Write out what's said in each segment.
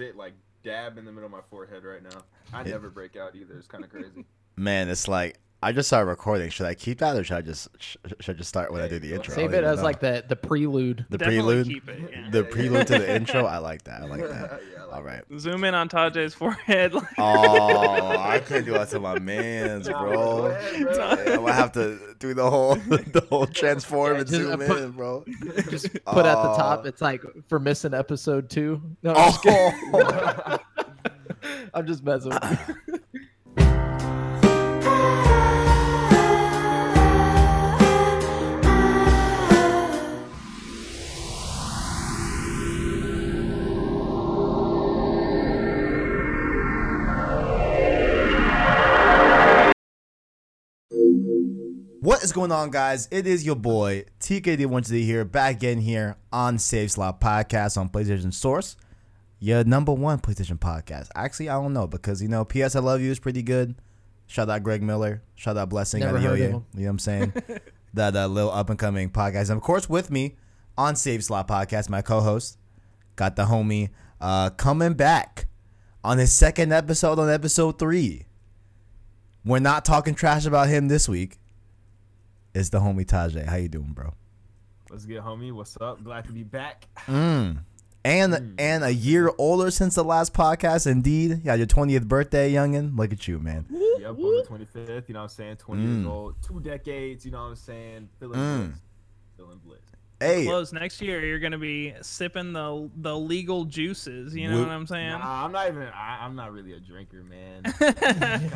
it like dab in the middle of my forehead right now. I never break out either. It's kind of crazy. Man, it's like I just started recording. Should I keep that or should I just sh- should I just start when I do the intro? Save it even as know. like the the prelude. the Definitely prelude. keep it, yeah. The prelude to the intro. I like that. I like that. yeah, I like All right. Zoom in on Tajay's forehead. Oh, I couldn't do that to my man's, bro. ahead, bro. Yeah, I'm gonna have to do the whole the whole transform Yeah, and uh, zoom put- in, bro. Just put at the top. It's like for missing episode two. No, I'm just, kidding. Oh. I'm just messing. What is going on, guys? It is your boy TKD1 here, back in here on Save Slot Podcast on PlayStation Source, your number one PlayStation podcast. Actually, I don't know because you know PS I Love You is pretty good. Shout out Greg Miller. Shout out Blessing Never out of Yo heard of him. You know what I'm saying? that uh, little up and coming podcast. And of course, with me on Save Slot Podcast, my co-host, got the homie uh, coming back on his second episode on episode three. We're not talking trash about him this week. It's the homie Tajay. How you doing, bro? What's good, homie. What's up? Glad to be back. Mm. And Mm. and a year older since the last podcast. Indeed, yeah, your twentieth birthday, youngin. Look at you, man. Yep, on the 25th. You know what I'm saying? 20 Mm. years old. Two decades. You know what I'm saying? Feeling Mm. bliss. Feeling bliss. Hey, Close next year, you're gonna be sipping the the legal juices. You know Woo- what I'm saying? Nah, I'm not even. I, I'm not really a drinker, man.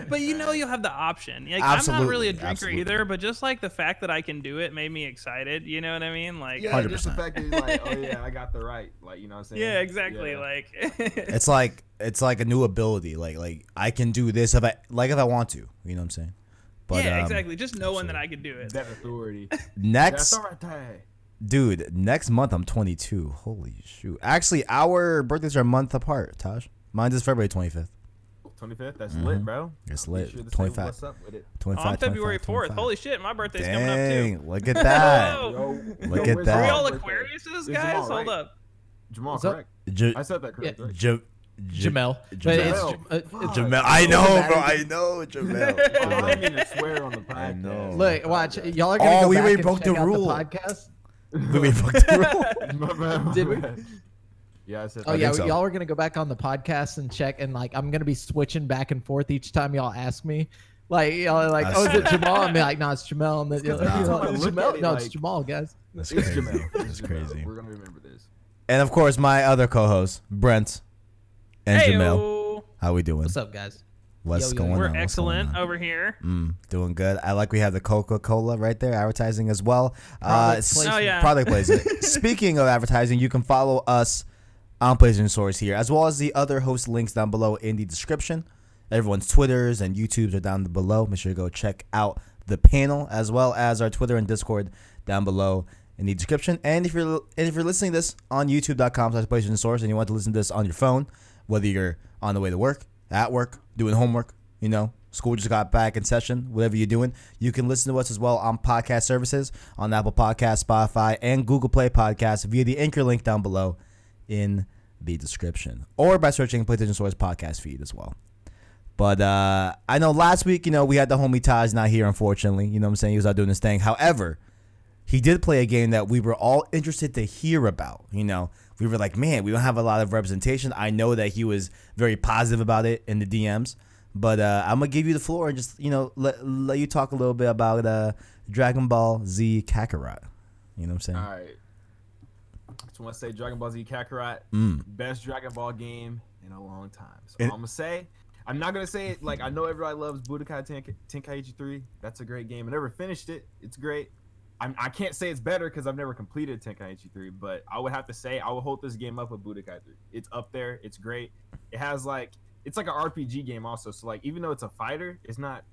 but you know you'll have the option. Like, I'm not really a drinker absolutely. either, but just like the fact that I can do it made me excited. You know what I mean? Like, yeah, just the fact that like, oh yeah, I got the right. Like, you know what I'm saying? yeah, exactly. Yeah. Like, it's like it's like a new ability. Like like I can do this if I like if I want to. You know what I'm saying? But yeah, um, exactly. Just knowing that I could do it. that authority. Next, That's all right. Tay. dude, next month I'm 22. Holy shoot! Actually, our birthdays are a month apart. Taj, mine's is February 25th. 25th. That's Mhm. lit, bro. It's Be lit. sure 25. What's up with it? 25. on February 25, 4th. 25. Holy shit, my birthday's coming up too. Dang! Look at that. Yo, Look yo, at where's that. Are we Jamal's all birthday? Aquariuses, It's guys? Jamal, Hold right? up. Jamal, What's up? correct? J- I said that correct. J- right? J- Jamel. But Jamel. it's, Jamel. uh, it's Jamel. I know, bro. I know, Jamel. I didn't mean to swear on the podcast. I know. Look, watch. Y'all are gonna Oh, go we back already and broke check the out rule. podcast. We we fucked the rule. My bad, my Did we? Yeah, I said. Oh that. yeah, think so. y'all are gonna go back on the podcast and check, and like I'm gonna be switching back and forth each time y'all ask me. Like y'all are like, I oh, is it. Jamal? I'm like, no, it's Jamal. And then you're Nah. you're like, Look it's at Jamal. it No, it's like- Jamal, guys. That's It's crazy. Jamel. That's It's crazy. We're gonna remember this. And of course, my other co-host, Brent and Jamel. Heyo. How we doing? What's up, guys? What's Yo, yo, going We're on? What's excellent on? over here. Mm, doing good. I like we have the Coca Cola right there, advertising as well. Uh, Product s- placement. Oh, yeah. Product placement. Speaking of advertising, you can follow us on PlayStation Source here, as well as the other host links down below in the description. Everyone's Twitters and YouTubes are down below. Make sure to go check out the panel, as well as our Twitter and Discord down below in the description. And if you're and if you're listening to this on YouTube.com slash PlayStation Source and you want to listen to this on your phone, whether you're on the way to work, at work, doing homework, you know, school just got back in session, whatever you're doing, you can listen to us as well on podcast services on Apple Podcasts, Spotify, and Google Play Podcasts via the anchor link down below in the description or by searching PlayStation Source podcast feed as well. But uh, I know last week, you know, we had the homie Taj not here, unfortunately. You know what I'm saying? He was out doing his thing. However, he did play a game that we were all interested to hear about. You know, we were like, man, we don't have a lot of representation. I know that he was very positive about it in the DMs, but uh, I'm gonna give you the floor and just you know let, let you talk a little bit about uh, Dragon Ball Z Kakarot. You know what I'm saying? All right. Just want to say Dragon Ball Z Kakarot, Mm. best Dragon Ball game in a long time. So And- I'm gonna say, I'm not gonna say it like I know everybody loves Budokai Tenk- Tenkaichi 3. That's a great game. I never finished it. It's great. I'm, I can't say it's better because I've never completed Tenkaichi 3, but I would have to say I would hold this game up with Budokai 3. It's up there. It's great. It has like it's like an RPG game also. So like even though it's a fighter, it's not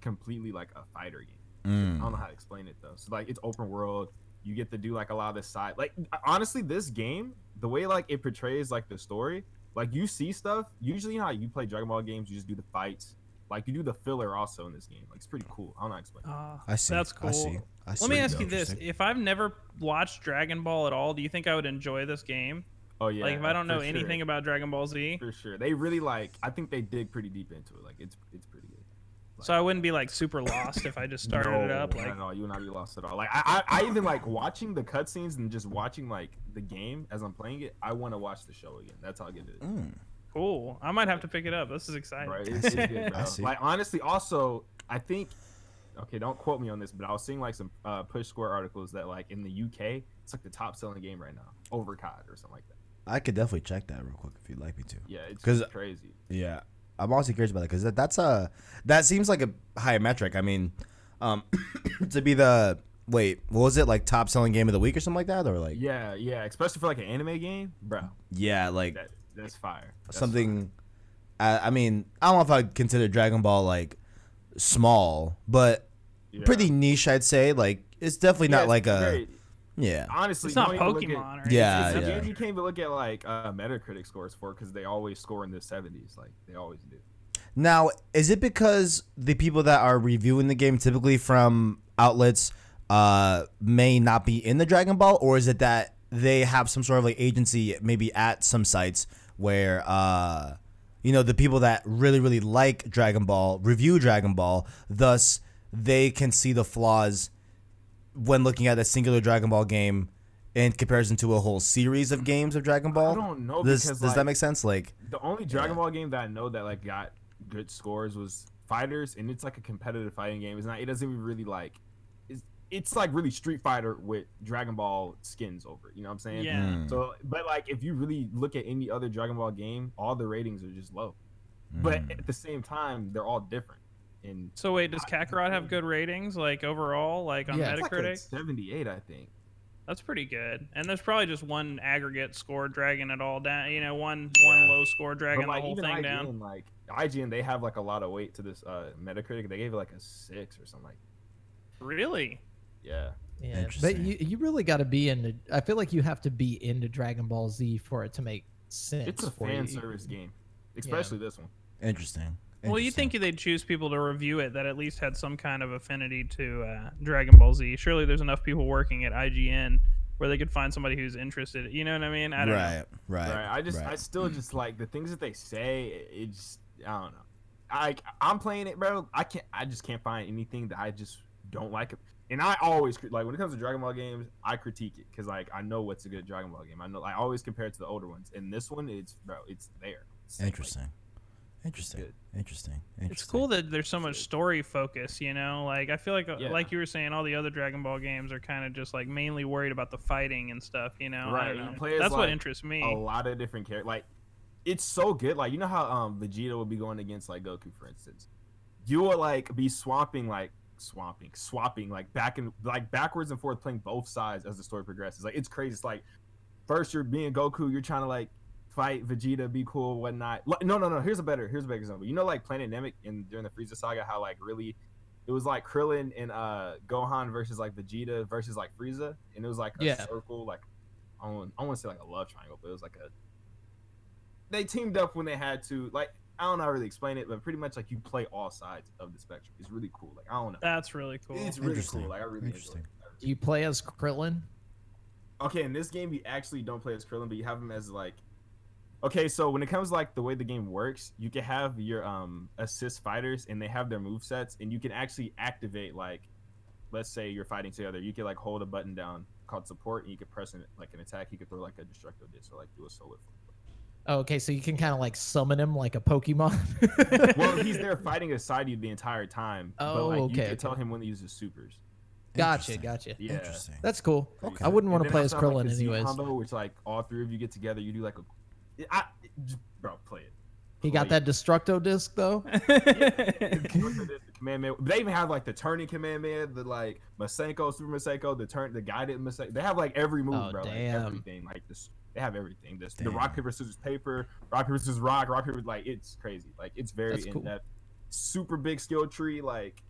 completely like a fighter game. I don't Mm. know how to explain it though. So like it's open world. You get to do like a lot of this side. Like honestly, this game, the way like it portrays like the story, like you see stuff. Usually, you know how you play Dragon Ball games, you just do the fights. Like you do the filler also in this game. Like it's pretty cool. I don't know how to explain. it. Ah, I see. That's cool. I see. I see. Let me ask you this: If I've never watched Dragon Ball at all, do you think I would enjoy this game? Oh yeah. like if I don't know for sure. anything about Dragon Ball Z, for sure, they really like. I think they dig pretty deep into it. Like it's it's pretty good. so I wouldn't be like super lost if I just started no, it up. not Like no. You will not be lost at all. Like I, I, I even like watching the cutscenes and just watching like the game as I'm playing it. I want to watch the show again. That's how good it is. Mm. Cool. I might have to pick it up. This is exciting. Right? It's, it's good, bro. Like honestly, also I think. Okay, don't quote me on this, but I was seeing like some uh, push square articles that like in the UK, it's like the top selling game right now, over COD or something like that. I could definitely check that real quick if you'd like me to. Yeah, it's 'Cause- crazy. Yeah, I'm also curious about it because that, that's a that seems like a high metric. I mean, um, to be the wait, what was it like top selling game of the week or something like that, or like yeah, Yeah, yeah, especially for like an anime game, bro. Yeah, like That that's fire. That's something. I, I mean, I don't know if I'd consider Dragon Ball like small, but. Yeah. pretty niche. I'd say like it's definitely Yeah, not it's like a yeah. honestly. It's not don't even look at- Pokemon or Yeah, it's a yeah. game you can't even look at like uh, Metacritic scores for because they always score in the 70s, like they always do. Now, is it because the people that are reviewing the game, typically from outlets, uh, may not be in the Dragon Ball, or is it that they have some sort of like agency, maybe at some sites where, uh, you know, the people that really, really like Dragon Ball review Dragon Ball, thus they can see the flaws when looking at a singular Dragon Ball game in comparison to a whole series of games of Dragon Ball. I don't know Does, because, does that make sense? Like, The only Dragon Yeah. Ball game that I know that like got good scores was Fighters, and it's like a competitive fighting game. It's not. It doesn't even really like. It's, it's like really Street Fighter with Dragon Ball skins over. it, You know what I'm saying? Yeah. Mm. So, but like if you really look at any other Dragon Ball game, all the ratings are just low. But mm. at the same time, they're all different. And So wait, does Kakarot have good ratings like overall, like on Yeah. it's like a Metacritic? 78, I think. That's pretty good. And there's probably just one aggregate score dragging it all down. You know, one one low score dragging But the whole even thing IGN, down. like IGN, they have like a lot of weight to this uh Metacritic. They gave it like a six or something like. Really? Yeah. Yeah, but you you really got to be into. I feel like you have to be into Dragon Ball Z for it to make sense. It's a fan you. service game, especially this one. Interesting. Well, you think they'd choose people to review it that at least had some kind of affinity to uh, Dragon Ball Z? Surely there's enough people working at IGN where they could find somebody who's interested. You know what I mean? I don't know. right, right, Right. I just, I still just like the things that they say. It, it just, I don't know. I, I'm playing it, bro. I can't, I just can't find anything that I just don't like. And I always like when it comes to Dragon Ball games, I critique it because like I know what's a good Dragon Ball game. I know I always compare it to the older ones. And this one, it's bro, it's there. It's like- Interesting. Interesting. good. Interesting. Interesting. It's cool that there's so much story focus, you know. Like I feel like, uh, Yeah. like you were saying, all the other Dragon Ball games are kind of just like mainly worried about the fighting and stuff, you know. Right, you know. play as, That's what interests me. a lot of different characters. Like, it's so good. Like, you know how um Vegeta would be going against like Goku, for instance. You will like be swamping, like swamping, swapping, like back and like backwards and forth, playing both sides as the story progresses. Like, it's crazy. It's like first you're being Goku, you're trying to like fight Vegeta, be cool, whatnot. Like, no, no, no. Here's a better. Here's a better example. You know, like Planet Namek in during the Frieza saga, how like really. It was like Krillin and uh Gohan versus like Vegeta versus like Frieza, and it was like a Yeah. circle, like I don't, I want to say like a love triangle, but it was like a. They teamed up when they had to. Like I don't know how to really explain it, but pretty much like you play all sides of the spectrum. It's really cool. Like I don't know. That's really cool. It's really Interesting. cool. Like I really Interesting. Do you play as Krillin? Okay, in this game you actually don't play as Krillin, but you have him as like. Okay, so when it comes to, like the way the game works, you can have your um assist fighters, and they have their move sets, and you can actually activate like, let's say you're fighting together, you can like hold a button down called support, and you can press an, like an attack. You can throw like a destructo disc or like do a solo. Oh, okay, so you can kind of like summon him like a Pokemon. well, he's there fighting beside you the entire time. but, Oh, like, You can tell him when to use his supers. Gotcha, gotcha. Yeah. Interesting. That's cool. Okay. I wouldn't want to play as also have, like, Krillin the Z anyways. Combo, which like all three of you get together, you do like a. I, just- bro, play it. He got Play that Destructo disc though. it. the command. They even have like the turning command man, the like Masenko, Super Masenko, the turn, the guided Masenko. They have like every move, Oh, bro. damn. Like everything. Like this, they have everything. This, the rock paper scissors paper, rock paper scissors rock, rock paper. Like it's crazy. Like it's very That's in cool. depth. Super big skill tree. Like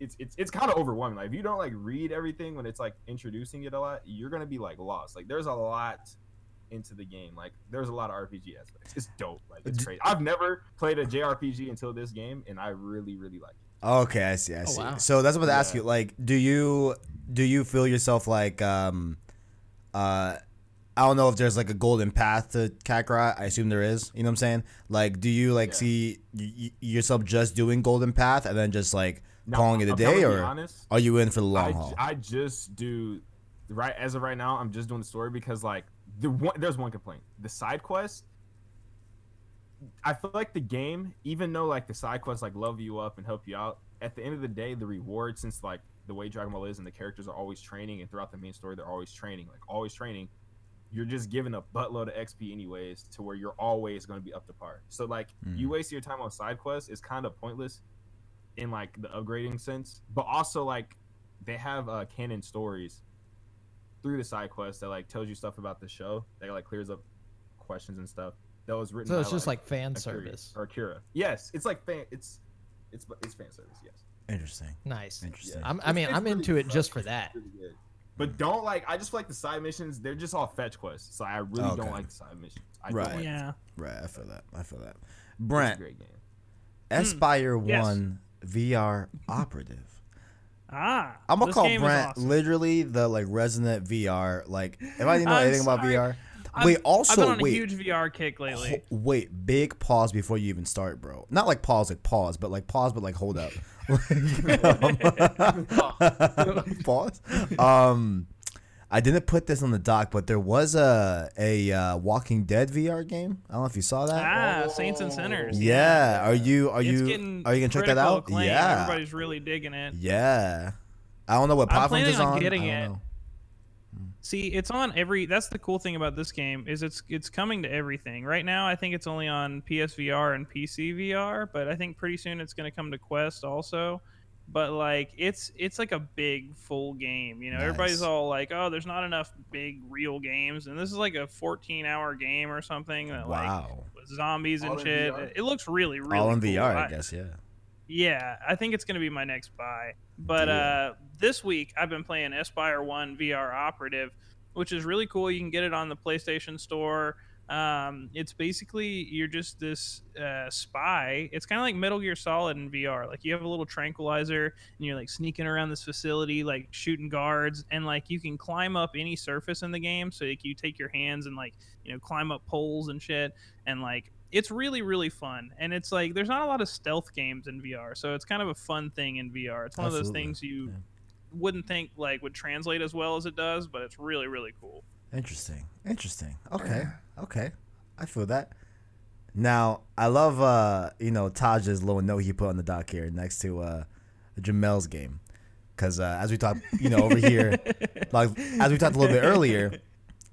it's it's it's kind of overwhelming. Like if you don't like read everything when it's like introducing it a lot, you're gonna be like lost. Like there's a lot into the game. Like there's a lot of RPG aspects. It's dope. Like it's crazy. I've never played a JRPG until this game, and I really really like it. Okay, I see. I Oh, see. wow. So that's what I ask Yeah. you. Like, do you do you feel yourself like um, uh, I don't know if there's like a golden path to Kakarot. I assume there is. You know what I'm saying? Like, do you like Yeah. see y- yourself just doing golden path and then just like No, calling it a I'm day, or honest, are you in for the long j- haul? I just do right as of right now. I'm just doing the story because like the one, there's one complaint. The side quest. I feel like the game, even though like the side quests like love you up and help you out, at the end of the day, the reward since like the way Dragon Ball is and the characters are always training and throughout the main story they're always training, like always training. You're just given a buttload of XP anyways, to where you're always going to be up to par. So like you Mm. waste your time on side quests is kind of pointless in like the upgrading sense, but also like they have uh canon stories through the side quest that like tells you stuff about the show that like clears up questions and stuff that was written. So by, it's just like fan Akira- service. or Akira. Yes, it's like fan. It's it's it's fan service. Yes. Interesting. Nice. Interesting. I'm, I mean, it's I'm really into it good. just for that. really good. But don't like. I just feel like the side missions. They're just all fetch quests. So I really Okay. don't like the side missions. I Right. Don't like Yeah. Right. I feel that. I feel that. It's a Brent, great game. Espire yes. One VR operative. Ah. I'm gonna call game Brent awesome. literally the like Resident VR. Like, if I didn't know I'm anything about. VR, I've- wait. Also, I've been on wait. a huge VR kick lately. Ho- wait, big pause before you even start, bro. Not like pause, like pause, but like pause, but like hold up. pause. Um, I didn't put this on the doc, but there was a a uh, Walking Dead VR game. I don't know if you saw that. Ah, Saints and Sinners. yeah. Are you are It's you are you gonna check that out? acclaim. Yeah. Everybody's really digging it. Yeah. I don't know what I'm it's on getting it. know. See, it's on every. That's the cool thing about this game is it's it's coming to everything. Right now, I think it's only on PSVR and PC VR, but I think pretty soon it's going to come to Quest also. But like, it's it's like a big full game. You know, everybody's all like, "Oh, there's not enough big real games," and this is like a 14-hour game or something. That, Wow. Like, with zombies and All in shit. VR? It looks really, really All in cool. VR, I I- guess. Yeah. Yeah, I think it's going to be my next buy. But Deal. uh, this week I've been playing Espire One VR Operative, which is really cool. You can get it on the PlayStation Store. Um, it's basically you're just this uh, spy. It's kind of like Metal Gear Solid in VR. Like you have a little tranquilizer and you're like sneaking around this facility, like shooting guards, and like you can climb up any surface in the game. So like you take your hands and like you know climb up poles and shit, and like it's really really fun and it's like there's not a lot of stealth games in vr so it's kind of a fun thing in vr it's one of those things you yeah. wouldn't think like would translate as well as it does but it's really really cool Interesting. Interesting. Okay. Okay. I feel that. Now, I love uh, you know, Taj's little note he put on the doc here next to uh Jamel's game. Cause uh, as we talked, you know, over here, like as we talked a little bit earlier,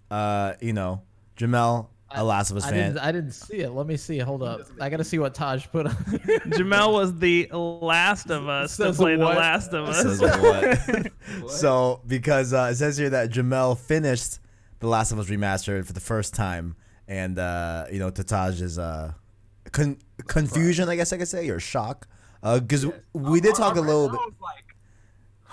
uh, you know, Jamel, a Last of Us I fan. didn't, I didn't see it. Let me see. Hold up. I gotta see what Taj put on. jamel was the last of us to Says play the what? last of us Says what? so because uh, it says here that Jamel finished the Last of Us remastered for the first time, and uh, you know, to Taj's uh, con- confusion, I guess I could say, or shock, because we did talk a little bit. Like,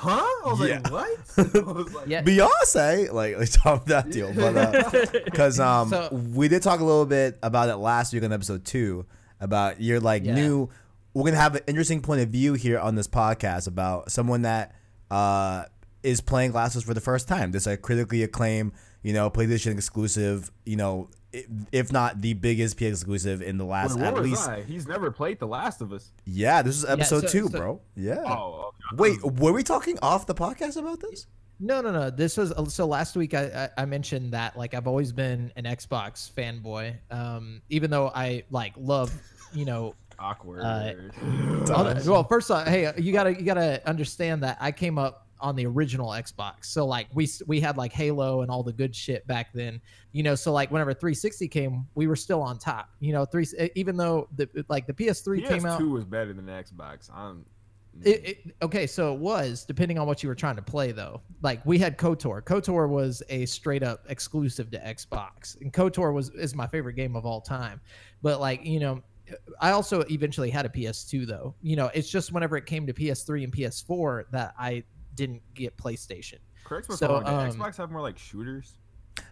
huh? I was Yeah. like, what? I was like, Yeah. Beyonce, like, like talk that deal, but because um, So- we did talk a little bit about it last week on episode two about your like Yeah. new. We're gonna have an interesting point of view here on this podcast about someone that uh is playing glasses for the first time. This like critically acclaimed, you know, PlayStation exclusive, you know, i- if not the biggest PS exclusive in the last Wait, where at least. I? He's never played The Last of Us. Yeah, this is episode so- two, so- bro. Yeah. Oh, okay. Wait, were we talking off the podcast about this? No, no, no. This was so last week. I, I I mentioned that like I've always been an Xbox fanboy. Um, even though I like love, you know. awkward. Uh, well, first off, hey, you gotta you gotta understand that I came up on the original Xbox. So like we we had like Halo and all the good shit back then. You know, so like whenever 360 came, we were still on top. You know, three even though the like the PS3 came out. PS2 was better than the Xbox. I'm. Mm. It, it, okay, so it was depending on what you were trying to play, though. Like we had Kotor. Kotor was a straight up exclusive to Xbox, and Kotor was is my favorite game of all time. But like you know, I also eventually had a PS2 though. You know, it's just whenever it came to PS3 and PS4 that I didn't get PlayStation. Correct me if So, I'm wrong, did um, Xbox have more like shooters.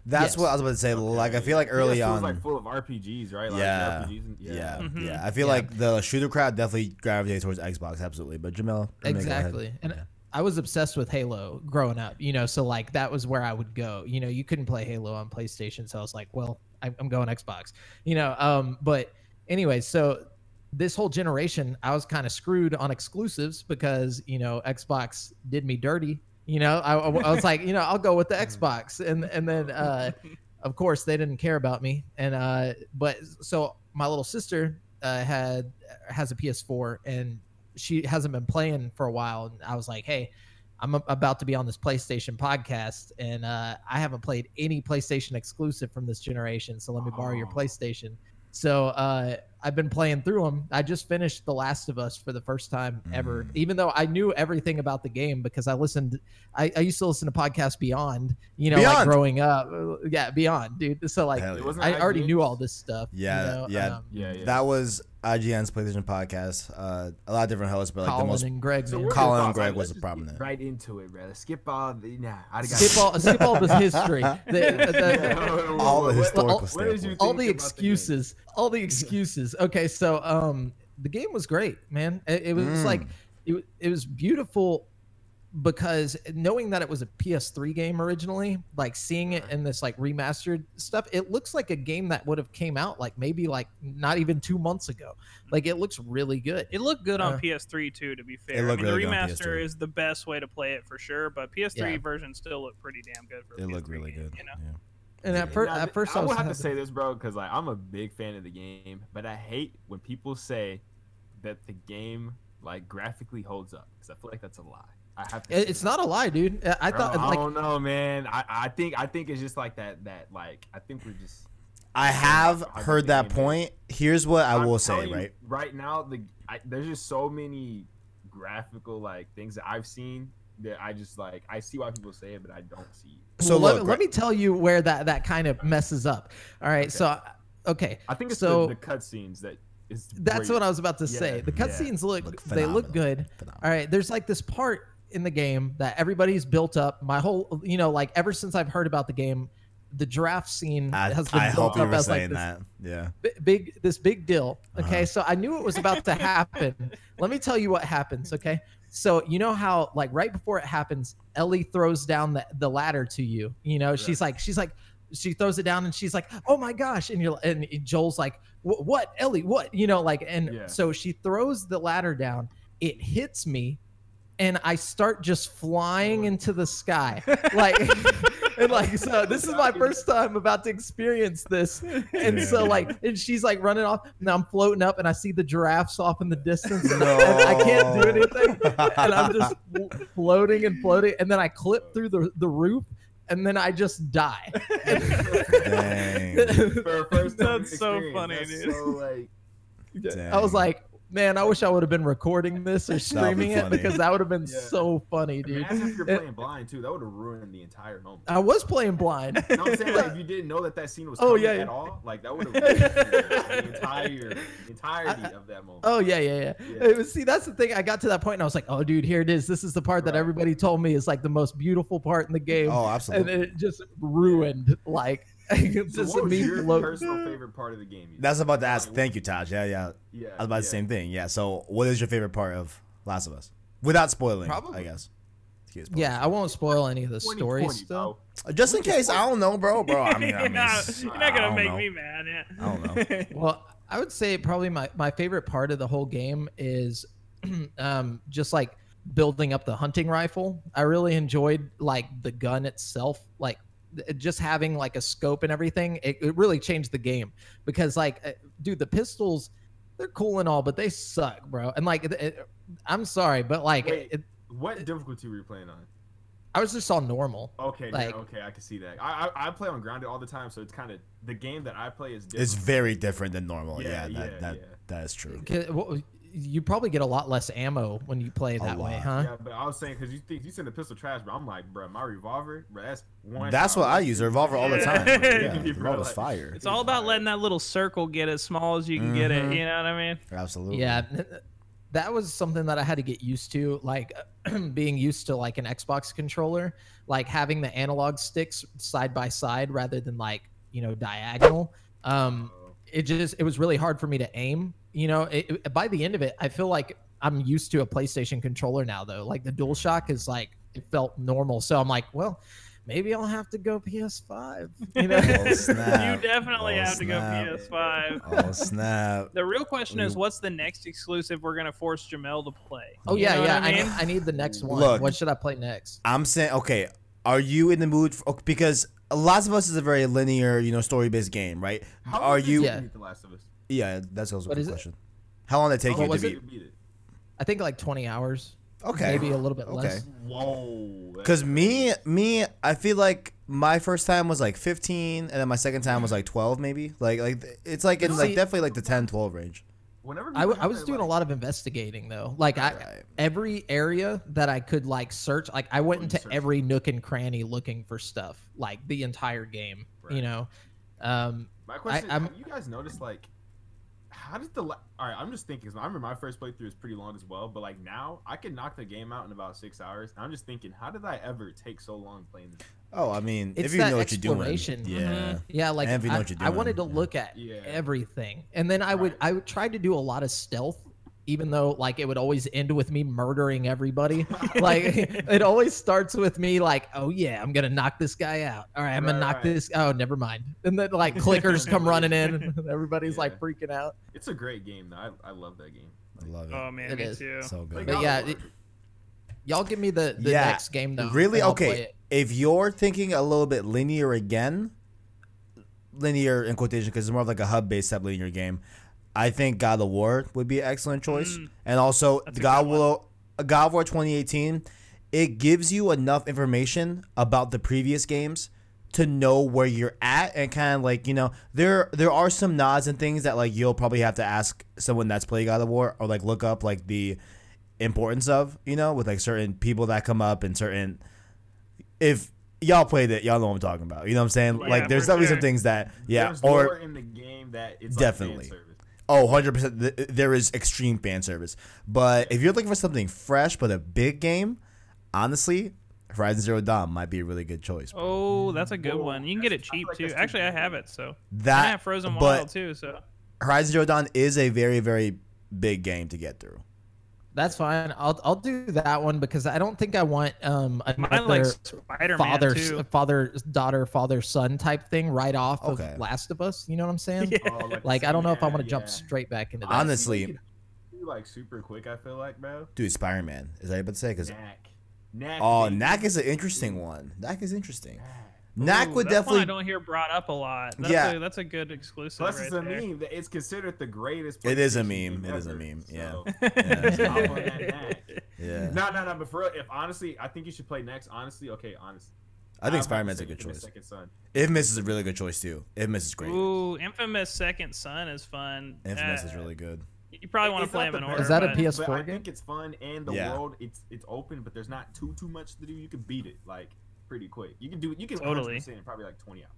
That's Yes. what I was about to say. Like, I feel like early PS2 on. was like full of RPGs, right? Like Yeah. RPGs and, Yeah, yeah. yeah. Mhm. I feel Yeah. like the shooter crowd definitely gravitates towards Xbox, absolutely. But Jamel, Jamel, go ahead. Exactly, and Yeah. I was obsessed with Halo growing up, you know, so like that was where I would go. You know, you couldn't play Halo on PlayStation, so I was like, well, I- I'm going Xbox, you know. Um, but anyway, so this whole generation, I was kind of screwed on exclusives because you know Xbox did me dirty. You know, I, I was like, you know, I'll go with the Xbox, and and then uh, of course they didn't care about me, and uh, but so my little sister uh, had has a PS4 and she hasn't been playing for a while, and I was like, hey. I'm about to be on this PlayStation podcast, and uh, I haven't played any PlayStation exclusive from this generation. So let me borrow your Oh. PlayStation. So uh, I've been playing through them. I just finished The Last of Us for the first time ever, Mm. even though I knew everything about the game because I listened. I, I used to listen to podcasts Beyond, you know, like growing up. Yeah, Beyond, dude. So like, Hell It yeah. I already knew all this stuff. you Yeah, know, yeah. um, Yeah, yeah. That was IGN's PlayStation podcast. Uh, a lot of different hosts, but like Colin the most and Greg. So man. what are Colin and? Greg was let's the just problem there. Right into it, bro. Skip all the nah. I skip all skip all the history. The- the- All the historical all- what did you standpoint. think all the about excuses all the excuses okay so um the game was great man it, it was Mm. like it, it was beautiful because knowing that it was a ps3 game originally like seeing it in this like remastered stuff it looks like a game that would have came out like maybe like not even two months ago like it looks really good It looked good on Uh, PS3 too. To be fair, It I looked mean, really the good on remaster PS3. is the best way to play it for sure. But PS3 Yeah. version still looked pretty damn good for. It looked PS3 really game, good. You know, yeah. And at, Yeah. fir- Now, at first I i will was have to say this, bro, because like I'm a big fan of the game, but I hate when people say that the game like graphically holds up because I feel like that's a lie. I have to. it- say it's that. not a lie dude i I Bro, thought I don't know, man. I, I think I think it's just like that. That like I think we're just. I have how heard that game is. point. Here's what I I'm will say, telling you, right? Right now, the I, there's just so many graphical like things that I've seen that I just like. I see why people say it, but I don't see. it. So well, look, let, let me tell you where that that kind of messes up all right Okay. so okay I think it's So- the, the cutscenes that is. That's where what I was about to Yeah, say. The yeah. cutscenes look, Look they look good. Phenomenal. All right, there's like this part in the game that everybody's built up. My whole, you know, like ever since I've heard about the game, the giraffe scene I, has been I built hope up as saying like this that. Yeah. bi- big, this big deal. Okay, Uh-huh. so I knew it was about to happen. Let me tell you what happens. Okay, so you know how like right before it happens, Ellie throws down the, the ladder to you. You know, she's like, she's like, she throws it down and she's like, oh my gosh, and you're and Joel's like, what, Ellie, what? You know, like, and Yeah. so she throws the ladder down. It hits me. And I start just flying into the sky, like, and like, so this is my first time about to experience this, and so like, and she's like running off, and I'm floating up, and I see the giraffes off in the distance, and, I, I can't do anything, and I'm just floating and floating, and then I clip through the the roof, and then I just die. Dang. For a first time That's so funny, that's dude. So like, I was like, man, I wish I would have been recording this or That'd be streaming it because that would have been Yeah. so funny, dude. imagine if you're playing blind too. That would have ruined the entire moment. I was playing blind. You know I'm saying? Like, if you didn't know that that scene was Oh, coming yeah, yeah. at all, like that would have ruined the entire the entirety of that moment. Oh yeah, yeah, yeah. Yeah. It was- see, that's the thing. I got to that point and I was like, "Oh, dude, here it is. This is the part that everybody told me is like the most beautiful part in the game." Oh, absolutely. and it just ruined like it's so just what was me your float- personal favorite part of the game? you That's about to ask. Like, Thank you, Taj. Yeah, yeah. Yeah, I was about yeah. the same thing. Yeah. So, what is your favorite part of Last of Us? Without spoiling, Probably- I guess. Excuse me. Yeah, I won't spoil any of the 2020, stories still. bro. Just in case, I don't know, bro. Bro, I mean, I you're mean, not, you're not gonna make know. me mad. Yeah. I don't know. Well, I would say probably my, my favorite part of the whole game is um, just like building up the hunting rifle. I really enjoyed like the gun itself, like th- just having like a scope and everything. It, it really changed the game because like, uh, dude, the pistols, they're cool and all, but they suck, bro. And like, it, it- I'm sorry, but like, Wait. it, What difficulty were you playing on? I was just on normal. Okay, Like- yeah, okay, I can see that. I, I I play on grounded all the time, so it's kind of the game that I play is different. It's very different than normal. Yeah, Yeah, that yeah, that, yeah. that is true. well, You probably get a lot less ammo when you play that way, huh? Yeah, but I was saying because you think you send the pistol trash, but I'm like, bro, my revolver, bro, that's one. That's what I use a revolver all the time. Yeah. Yeah, the Bro, revolver's like- fire. It's all about letting that little circle get as small as you can get it. Mhm. You know what I mean? Absolutely. Yeah, that was something that I had to get used to, like being used to like an Xbox controller, like having the analog sticks side by side rather than like you know diagonal. Um, it just it was really hard for me to aim. You know, it, it- by the end of it, I feel like I'm used to a PlayStation controller now though. Like the DualShock is like it felt normal. So I'm like, well, maybe I'll have to go PS5. You know? Oh, snap. you definitely Oh, have to go. PS5. Oh snap! The real question is, what's the next exclusive we're gonna force Jamel to play? oh You yeah, yeah. I I, mean? need, I need the next one. Look. what should I play next? I'm saying, okay, are you in the mood for, because Last of Us is a very linear, you know, story based game, right? How are you? it Yeah. The Last of Us? Yeah, that's also a What good is it? question. How long did it take How you What to was beat? beat it? I think like 20 hours. Okay, Maybe a little bit Okay. less. Whoa. Because me, me, I feel like my first time was like 15, and then my second time was like 12, maybe. Like, like it's like in like See- definitely like the 10, 12 range. Whenever I, w- I was doing that, a lot of investigating though. Like I, Right. every area that I could like search, like I went into searched. every nook and cranny looking for stuff, like the entire game. You Right. know, um, My question: I'm- Have you guys noticed like how did the la- all right? I'm just thinking. 'cause I remember my first playthrough was pretty long as well, but like now I can knock the game out in about six hours. And I'm just thinking, how did I ever take so long playing this? Oh, I mean, It's if you that know what you're doing, exploration. yeah. Mhm. yeah, like And if you know I, what you're I wanted to yeah. look at Yeah. everything, and then I would Right. I would try to do a lot of stealth. Even though like it would always end with me murdering everybody, like it always starts with me like, oh yeah, I'm gonna knock this guy out. All right, I'm gonna Right, knock right. this. Oh, never mind. And then like clickers come running in, and everybody's like freaking out. It's a great game though. I, I love that game. I love it. Oh man, It me is. too. so good. Like, But yeah, it- Y'all give me the, the Yeah, next game though. Really? and I'll play Okay. If you're thinking a little bit linear again, linear in quotation because it's more of like a hub based type linear game, I think God of War would be an excellent choice. Mm. And also, God, good one. War, God of War 2018, it gives you enough information about the previous games to know where you're at and kind of like you know there there are some nods and things that like you'll probably have to ask someone that's played God of War or like look up like the importance of you know with like certain people that come up and certain if y'all played it y'all know what I'm talking about you know what I'm saying Yeah, like there's for definitely some things that yeah There's or lore in the game that it's Definitely. Like fan service. Oh, 100%. th- There is extreme fan service. But if you're looking for something fresh but a big game, honestly, Horizon Zero Dawn might be a really good choice. Oh, mm, that's a good Whoa, one. You can get it that's- I feel cheap like too. that's too Actually, I have it, so I That have Frozen but Wild too. So Horizon Zero Dawn is a very, very big game to get through. That's fine. I'll I'll do that one because I don't think I want um another like Spider father too. father daughter father son type thing right off Okay. of Last of Us. You know what I'm saying? Yeah. Oh, Like I don't know if I want to yeah, jump straight back into that. Honestly- You like super quick. I feel like, bro. Dude, Spider Man. Is that what you about to say? Because Knack. Knack. oh, baby. Knack is an interesting one. Knack is interesting. Knack. Knack Ooh, would that's one definitely. I don't hear brought up a lot. That's Yeah. a, that's a good exclusive Plus, right it's a there. meme. that It's considered the greatest. It is a PlayStation meme. game It is a meme, yeah. so- Yeah. Hop on that Knack. Yeah, No, no, no. But for real, if honestly, I think you should play next. Honestly, okay, honestly. I think Spider Man's a good choice. Second son. Infamous is a really good choice too. Infamous is great. Ooh, Infamous Second Son is fun. Infamous Uh, is really good. You probably want to play not them in order. Is that a PS4 But I think it's fun, and the Yeah. world it's it's open, but there's not too too much to do. You can beat it like pretty quick. You can do it. you can Totally. in probably like 20 hours.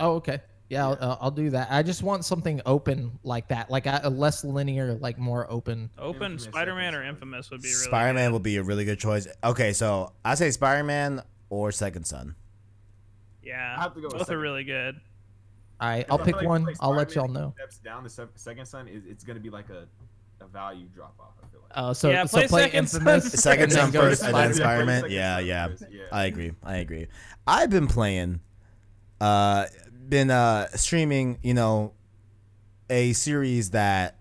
Oh, okay. Yeah, I'll, uh, I'll do that. I just want something open like that, like a, a less linear, like more open. Open Spider Man or Infamous would be really Spider Man good. will be a really good choice. Okay, so I say Spider Man or Second Son. Yeah, I have to go with both are really good. All right, I I'll pick like one. I'll let y'all know. Steps down the second son is it's gonna be like a, a value drop off. I feel like. Uh, so Yeah, so play play Second Infamous. Second and then Son go to first, and then Spider-Man. Spider Man. Second Yeah, yeah. yeah. I agree. I agree. I've been playing, uh, been uh streaming. You know, a series that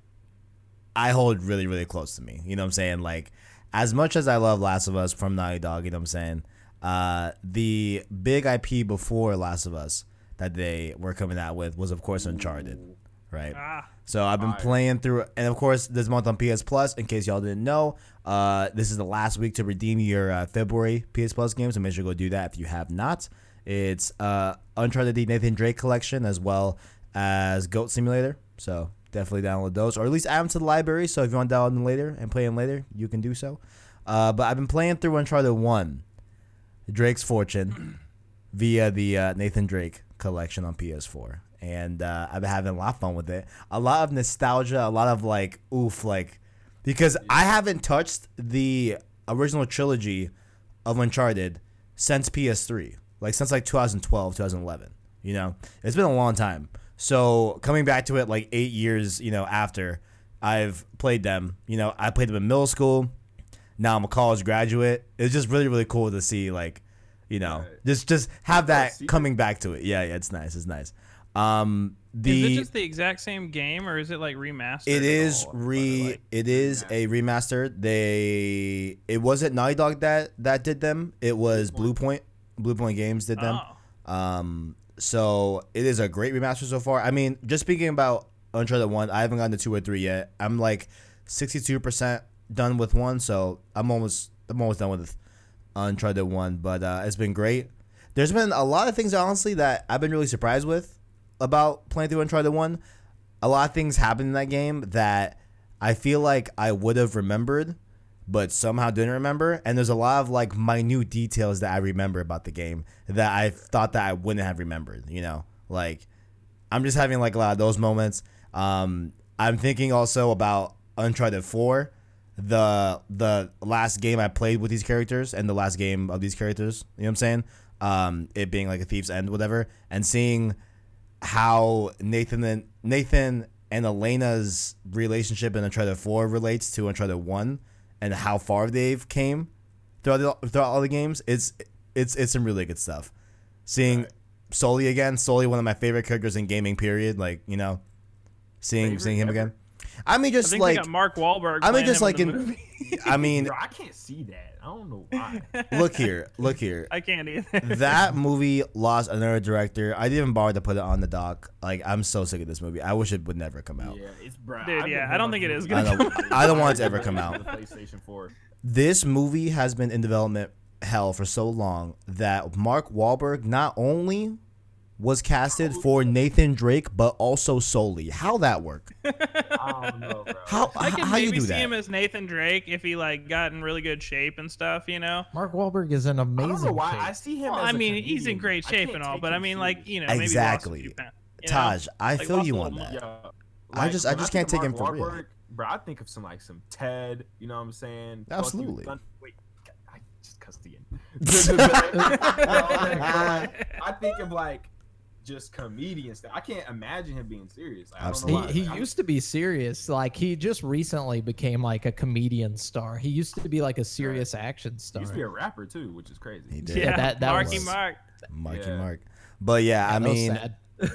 I hold really, really close to me. You know what I'm saying? Like, as much as I love Last of Us from Naughty Dog, you know what I'm saying? Uh, the big IP before Last of Us that they were coming out with was, of course, Uncharted, right? Ah, So I've been Fire. playing through, and of course, this month on PS Plus. In case y'all didn't know, uh, this is the last week to redeem your uh, February PS Plus games. So make sure to go do that if you have not. It's uh, Uncharted: The Nathan Drake collection as well as Goat Simulator. So definitely download those, or at least add them to the library. So if you want to download them later and play them later, you can do so. Uh, but I've been playing through Uncharted One, Drake's Fortune, via the uh, Nathan Drake collection on PS4, and uh, I've been having a lot of fun with it. A lot of nostalgia, a lot of like oof, like because I haven't touched the original trilogy of Uncharted since PS3, like since like 2012, 2011. You know, it's been a long time. So coming back to it like eight years, you know, after, I've played them. You know, I played them in middle school. Now I'm a college graduate. It's just really really cool to see like, you know, Right. just just have that? coming back to it. Yeah, yeah, it's nice. It's nice. Um, is it just the exact same game, or is it like remastered? it is re Like, it is a remaster. They it wasn't Naughty Dog that that did them. It was Bluepoint. Blue Point Games did them. oh. Um, so it is a great remaster so far. I mean, just speaking about Uncharted One, I haven't gotten to two or three yet. I'm like sixty two percent done with one, so I'm almost I'm almost done with Uncharted One. But uh, it's been great. There's been a lot of things honestly that I've been really surprised with about playing through Uncharted One. A lot of things happened in that game that I feel like I would have remembered, but somehow didn't remember. And there's a lot of like minute details that I remember about the game that I thought that I wouldn't have remembered. You know, like I'm just having like a lot of those moments. Um, I'm thinking also about Uncharted Four, the the last game I played with these characters and the last game of these characters. You know what I'm saying? Um, it being like a thief's end, whatever, and seeing how Nathan and Nathan and Elena's relationship in Uncharted Four relates to Uncharted One, and how far they've came throughout the, throughout all the games. It's it's it's some really good stuff. Seeing Right. Sully again, Sully, one of my favorite characters in gaming. Period. Like you know, seeing Favorite seeing him ever? again. I mean, I just think like they got Mark Wahlberg. I mean, just like in, the movie. I mean, Bro, I can't see that. I don't know why. look here, look here. I can't either. that movie lost another director. I didn't even bother to put it on the doc. Like I'm so sick of this movie. I wish it would never come out. Yeah, it's bro. Dude, I've yeah, I don't think it is this is movie gonna for come out. I don't want it to ever come out. The PlayStation 4. This movie has been in development hell for so long that Mark Wahlberg not only was casted for Nathan Drake, but also Sully. How that work? I don't know, bro. How I can how you maybe do see that? him as Nathan Drake if he like got in really good shape and stuff, you know. Mark Wahlberg is an amazing. I amazing. don't know why shape. I see him. Well, as I a mean, he's in great shape and all, but I mean, like you know, maybe Exactly. Lost pounds, you know? Taj, I Like, feel lost you on that. Yeah. I just- I just think can't take him Mark for real. Bro, I think of some like some Ted. You know what I'm saying? Absolutely. Wait, I just cussed again. I think of like just comedians. I can't imagine him being serious. Like, I don't know Absolutely. He, he I- used to be serious. Like he just recently became like a comedian star. He used to be like a serious action star. He used to be a rapper too, which is crazy. He did. Yeah, Yeah, that- that Marky was- Mark. Marky Yeah. Mark. But yeah, I mean.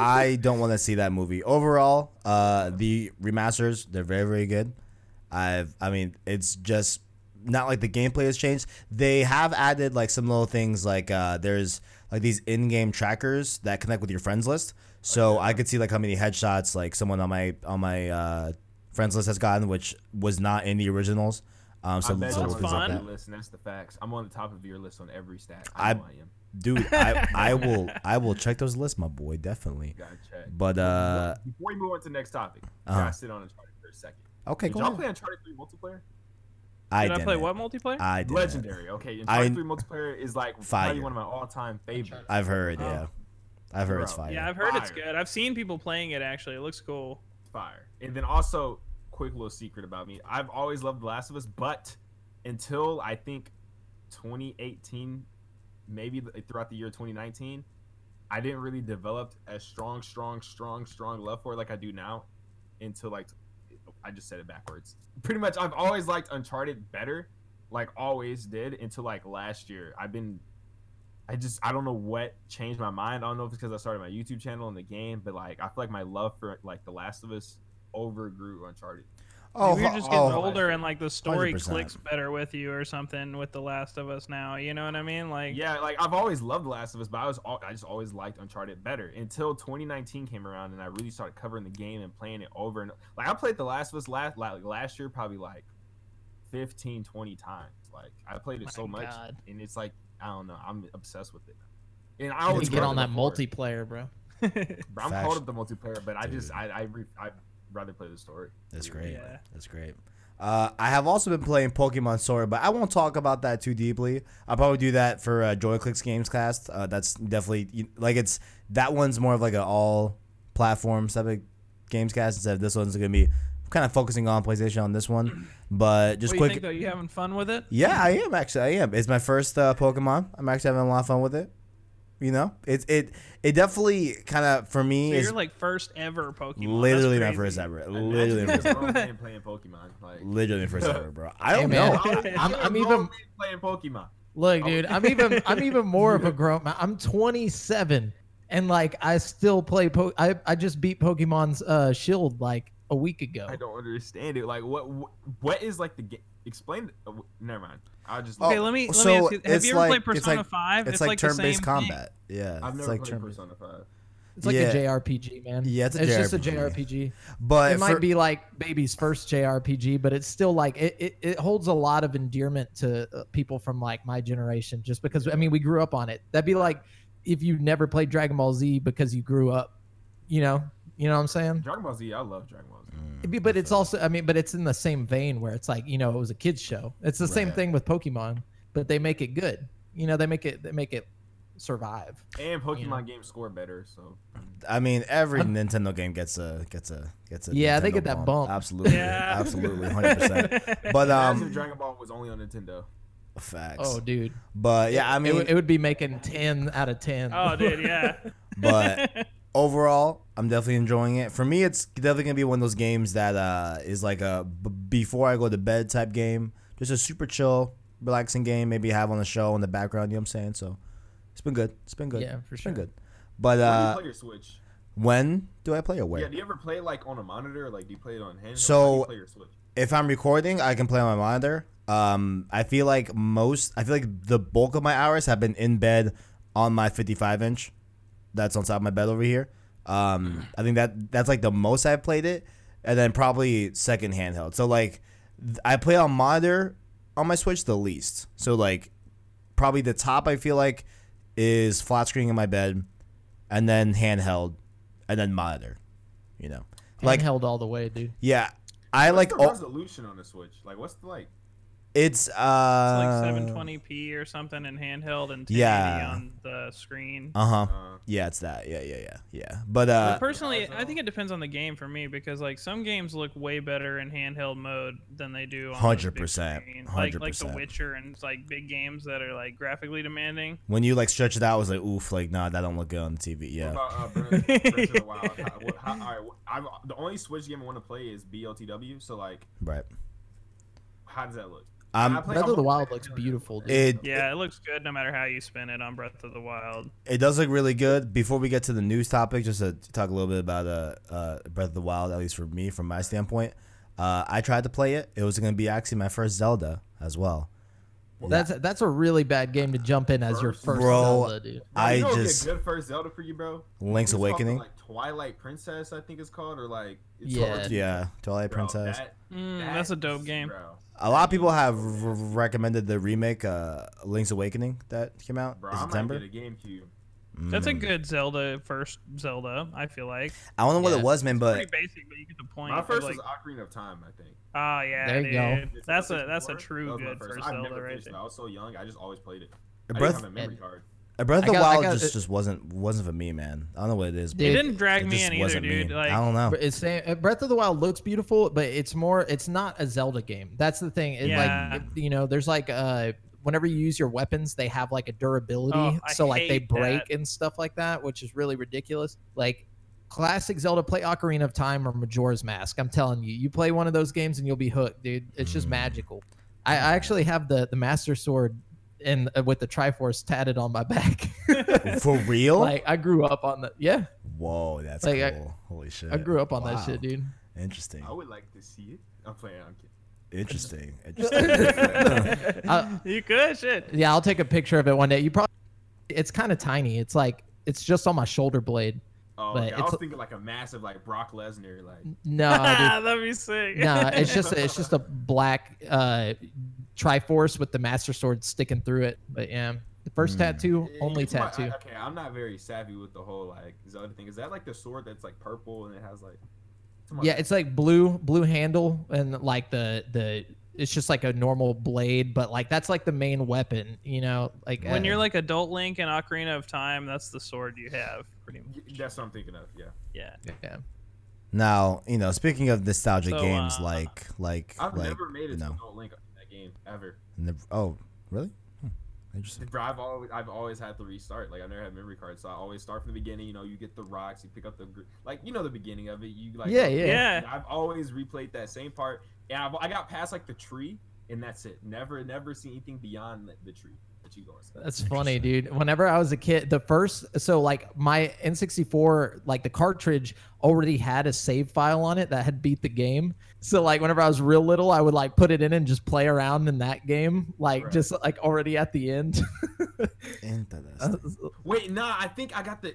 I don't want to see that movie. Overall, uh, the remasters they're very very good. I've I mean it's just not like the gameplay has changed. They have added like some little things like uh, there's like these in-game trackers that connect with your friends list. So I could see like how many headshots like someone on my on my uh, friends list has gotten, which was not in the originals. Um, so, I bet so you're on the like top that. of your list, and that's the facts. I'm on the top of your list on every stat. I- I, I am. Dude, I, I will I will check those lists, my boy, definitely. Gotta check. But uh, before we move on to the next topic, Uh-huh. gotta sit on Uncharted for a second. okay, Did go y'all ahead. play Uncharted 3 multiplayer? I Did I didn't. play what multiplayer? I didn't. Legendary. Okay, I- Uncharted 3 multiplayer is like Fire. probably one of my all-time favorites. I've heard, Oh. yeah. I've heard it's fire. yeah, I've heard it's good. I've seen people playing it actually. It looks cool. Fire. And then also, quick little secret about me: I've always loved The Last of Us, but until I think 2018, maybe throughout the year 2019, I didn't really develop a strong, strong, strong, strong love for it like I do now. Until like, I just said it backwards. Pretty much, I've always liked Uncharted better, like always did until like last year. I've been I just I don't know what changed my mind. I don't know if it's because I started my YouTube channel and the game, but like I feel like my love for like The Last of Us overgrew Uncharted. Oh, Maybe you're just getting oh, older and like the story 100%. clicks better with you or something with The Last of Us now. You know what I mean? Like, Yeah, like I've always loved The Last of Us, but I was al- I just always liked Uncharted better until 2019 came around and I really started covering the game and playing it over and like I played The Last of Us last like last year probably like 15 20 times. Like I played it My so much God. and it's like I don't know, I'm obsessed with it. And I always get on that before. multiplayer, bro. Bro, I'm Facts. caught up the multiplayer, but I just I I I'd rather play the story. That's great. Yeah. That's great. Uh, I have also been playing Pokemon Sword, but I won't talk about that too deeply. I'll probably do that for uh, JoyClicks Games Cast. Uh, that's definitely like it's that one's more of like an all platform type of games cast instead of this one's gonna be kind of focusing on PlayStation on this one. But just what do you quick, think though? You having fun with it? yeah, I am actually. I am. It's my first uh, Pokemon. I'm actually having a lot of fun with it. You know, it it it definitely kind of for me So is you're like first ever Pokemon. literally my That's first ever. Imagine Literally, my being a first, grown man playing Pokemon. Like, literally my first ever, bro. I don't man. know. I would- I'm- you're a I'm even- playing Pokemon. Look, dude, I'm even I'm even more of a grown man. I'm 27 and like I still play po- I I just beat Pokemon's uh Shield like a week ago. I don't understand it. Like, what what, what is like the game? Explain. Uh, never mind. I'll just. Okay, let me let so me ask you. Have it's you ever like- played it's Persona like- Five? It's, like, the turn-based same combat. Yeah, I've it's never like played turn. Persona Five. It's like Yeah. a JRPG, man. Yeah, it's a just a JRPG. JRPG. But it might for- be like baby's first JRPG, but it's still like it, it, it holds a lot of endearment to uh, people from like my generation just because I mean we grew up on it. That'd be like if you never played Dragon Ball Z because you grew up, you know, you know what I'm saying? Dragon Ball Z. I love Dragon Ball Z. Mm, be- but it's also I mean, but it's in the same vein where it's like, you know, it was a kids show. It's the same thing with Pokemon, but they make it good. You know, they make it they make it survive. And Pokemon You know. games score better. So I mean, every I'm- Nintendo game gets a gets a gets a. Yeah, they get that bump. Absolutely, Yeah. absolutely, hundred percent. But um, if Dragon Ball was only on Nintendo. facts. Oh, dude. but yeah, I it, mean, would- it would be making 10 out of 10. Oh, dude, yeah. but overall, I'm definitely enjoying it. For me, it's definitely gonna be one of those games that uh is like a b- before I go to bed type game. Just a super chill, relaxing game. Maybe have on the show in the background. You know what I'm saying? So it's been good. It's been good. Yeah, for It's sure. been good. But When do you uh, play your Switch? when do I play or where? Yeah, do you ever play like on a monitor? Like, do you play it on hand? So- How do you play your Switch? if I'm recording, I can play on my monitor. Um, I feel like most, I feel like the bulk of my hours have been in bed on my 55 inch. That's on top of my bed over here. Um, I think that that's like the most I've played it, and then probably second handheld. So like, th- I play on monitor on my Switch the least. So like, probably the top I feel like is flat screen in my bed, and then handheld, and then monitor. You know, like Handheld all the way, dude. yeah, I What's like the resolution on the Switch? Like, what's the like? It's It's uh like 720p or something in handheld and 1080 Yeah. on the screen. Uh huh. Uh, Yeah, it's that. Yeah, yeah, yeah, yeah. But But uh, personally, I so- think it depends on the game for me because like some games look way better in handheld mode than they do on 100%, the big screen. Like like The Witcher and like big games that are like graphically demanding. when you like stretch it out, I was like, oof, like nah, that don't look good on the TV. What Yeah. about uh, Breath, Breath of the Wild? How, how, all right, I'm, the only Switch game I want to play is BLTW. So like, Right. how does that look? Um, I play- Breath of the Wild looks beautiful, dude. It Yeah, it looks good no matter how you spin it on Breath of the Wild. it does look really good. Before we get to the news topic, just to talk a little bit about uh, uh Breath of the Wild, at least for me, from my standpoint. Uh, I tried to play it. It was gonna be actually my first Zelda as well. That's that's a really bad game to jump in as your First. first Bro, Zelda, dude. I you know just a good first Zelda for you, bro. Link's Awakening. like Twilight Princess, I think it's called, or like it's Yeah. called- Yeah, Twilight Bro, Princess. that- Mm, that that's a dope game. bro. A lot of people have r- recommended the remake, uh, Link's Awakening, that came out Bro, in I might September. get a GameCube. That's a Mm. good Zelda first Zelda. I feel like I don't know what Yeah. it was, man, but pretty basic, but you get the point. My first like, was Ocarina of Time, I think. oh yeah, There you go. dude. It's That's a N64. that's a true was good first I've Zelda right there. I was so young, I just always played it. A I Breath, didn't have a memory and- card. A Breath of the got- I Wild got just, just wasn't wasn't for me, man. I don't know what it is. But It Dude, didn't drag it me just in either, wasn't dude. me. Like I don't know. But It's saying uh, Breath of the Wild looks beautiful, but it's more. It's not a Zelda game. That's the thing. It, Yeah. Like it- you know, there's like uh, whenever you use your weapons, they have like a durability, Oh, I so like they hate break that. and stuff like that, which is really ridiculous. Like classic Zelda, play Ocarina of Time or Majora's Mask. I'm telling you, you play one of those games and you'll be hooked, dude. It's just Mm. magical. I, I actually have the the Master Sword in uh, with the Triforce tatted on my back. for real? like I grew up on the yeah, Whoa, that's Like, I- cool. Holy shit. I grew up on Wow. that shit, dude. Interesting. I would like to see it. I'm playing. I'm kidding. Interesting. Interesting. Uh, you could shit. Yeah, I'll take a picture of it one day. You probably it's kind of tiny. It's like it's just on my shoulder blade. Oh, But okay. I was thinking like a massive like Brock Lesnar, like No, dude. That'd be sick. no, it's just it's just a black uh Triforce with the Master Sword sticking through it. But yeah, the first Hmm. tattoo, only it's my- tattoo. I- okay, I'm not very savvy with the whole like Zelda thing. Is that like the sword that's like purple and it has like? Yeah, it's like blue blue handle and like the the it's just like a normal blade, but like that's like the main weapon, you know. Like when uh, you're like adult Link in Ocarina of Time, that's the sword you have, pretty much. That's what I'm thinking of. Yeah. Yeah. yeah. now, you know, speaking of nostalgic So, games, uh, like, like, I've like, never made it you to adult Link in that game ever. never, oh, really? Hmm. Interesting. Bro, I've always I've always had to restart. Like I never had memory cards, so I always start from the beginning. You know, you get the rocks, you pick up the gr- like you know the beginning of it. You like Yeah, yeah. Yeah. I've always replayed that same part, and I've, I got past like the tree, and that's it. Never never seen anything beyond the, the tree that you go. That's funny, dude. Whenever I was a kid, the first so like my N64, like the cartridge already had a save file on it that had beat the game. So like whenever I was real little, I would like put it in and just play around in that game, like Right. just like already at the end. Interesting. Wait, nah, I think I got the.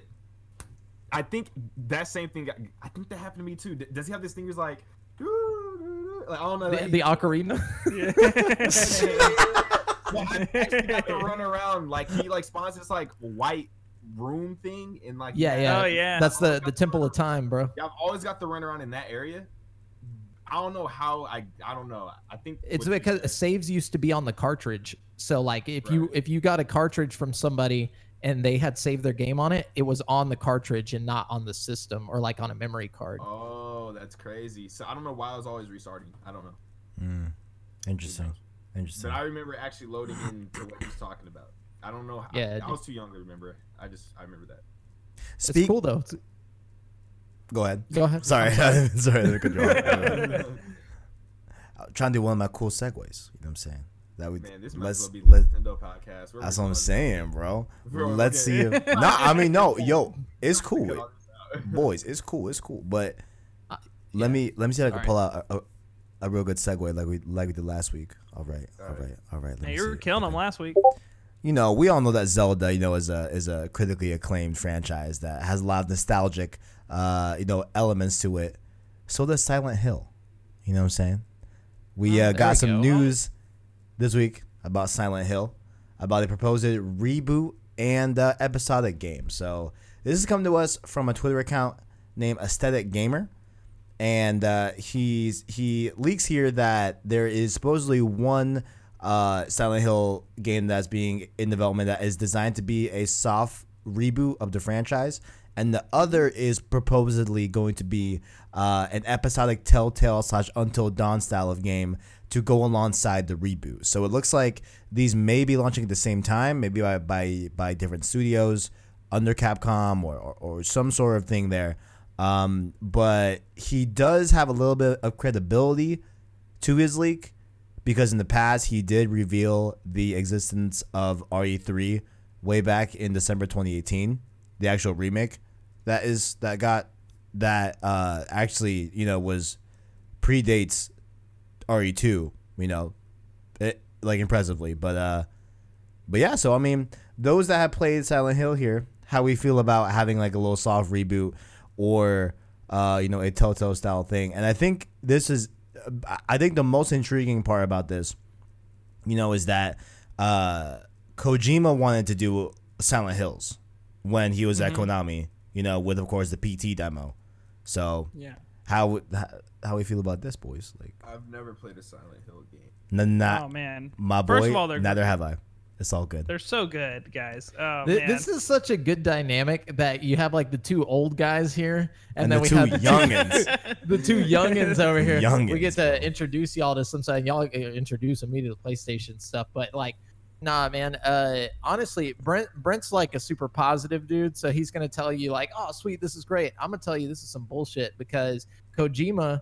I think that same thing. got- I think that happened to me too. Does he have this thing? Who's like, like I don't know. the, like, the ocarina. Well, I actually got to run around like he like spawns this like white room thing in like yeah, yeah. Oh, yeah. That's the the Temple of Time, bro. Yeah, I've always got to run around in that area. I don't know how I I don't know. I think It's what you because saves used to be on the cartridge. So like if you if you got a cartridge from somebody and they had saved their game on it, it was on the cartridge and not on the system or like on a memory card. Oh, that's crazy. So I don't know why I was always restarting. I don't know. Mm. Interesting. Interesting. But I remember actually loading into what he's talking about. I don't know. How, Yeah, I. I was too young to remember. I just I remember that. It's cool though. It's- Go ahead. Go ahead. Sorry, sorry. I cut you off. I'm trying to do one of my cool segues. You know what I'm saying? That we Man, this might let's as well be the let, Nintendo podcast. We're that's what I'm saying, bro. Bro, let's see. If, no, I mean no, yo, it's cool, Figure all this out. boys. It's cool. It's cool. But Uh, let yeah. me let me see if I can All pull out a, a, a real good segue like we like we did last week. All right, all All right. right, all right. Let Hey, me you were see. killing them last week. you know, we all know that Zelda, you know, is a is a critically acclaimed franchise that has a lot of nostalgic, uh, you know, elements to it. So does Silent Hill. You know what I'm saying? We Oh, uh, got we some go. news this week about Silent Hill, about a proposed reboot and uh, episodic game. So this is coming to us from a Twitter account named Aesthetic Gamer and uh, he's he leaks here that there is supposedly one uh, Silent Hill game that's being in development that is designed to be a soft reboot of the franchise, and the other is proposedly going to be uh, an episodic Telltale slash Until Dawn style of game to go alongside the reboot. So it looks like these may be launching at the same time, maybe by by, by different studios under Capcom or, or, or some sort of thing there. Um, but he does have a little bit of credibility to his leak because in the past he did reveal the existence of RE3 way back in December 2018, the actual remake that is that got that uh actually you know was predates RE2, you know, it, like impressively, but uh but yeah, so I mean, those that have played Silent Hill here, how we feel about having like a little soft reboot or uh, you know a Telltale style thing, and I think this is, I think the most intriguing part about this, you know, is that uh, Kojima wanted to do Silent Hills when he was at mm-hmm. Konami, you know, with of course the PT demo. So Yeah. how how, how we feel about this, boys? Like, I've never played a Silent Hill game. n- not oh man, my boy. First of all, neither great. have I. It's all good. they're so good, guys. Oh Th- man. This is such a good dynamic that you have like the two old guys here, and, And then the we two have the youngins. the two youngins over here. Youngins, we get to bro. introduce y'all to some side. Y'all introduce me to the PlayStation stuff, but like, nah, man. Uh, honestly, Brent Brent's like a super positive dude, so he's gonna tell you like, oh, sweet, this is great. I'm gonna tell you this is some bullshit because Kojima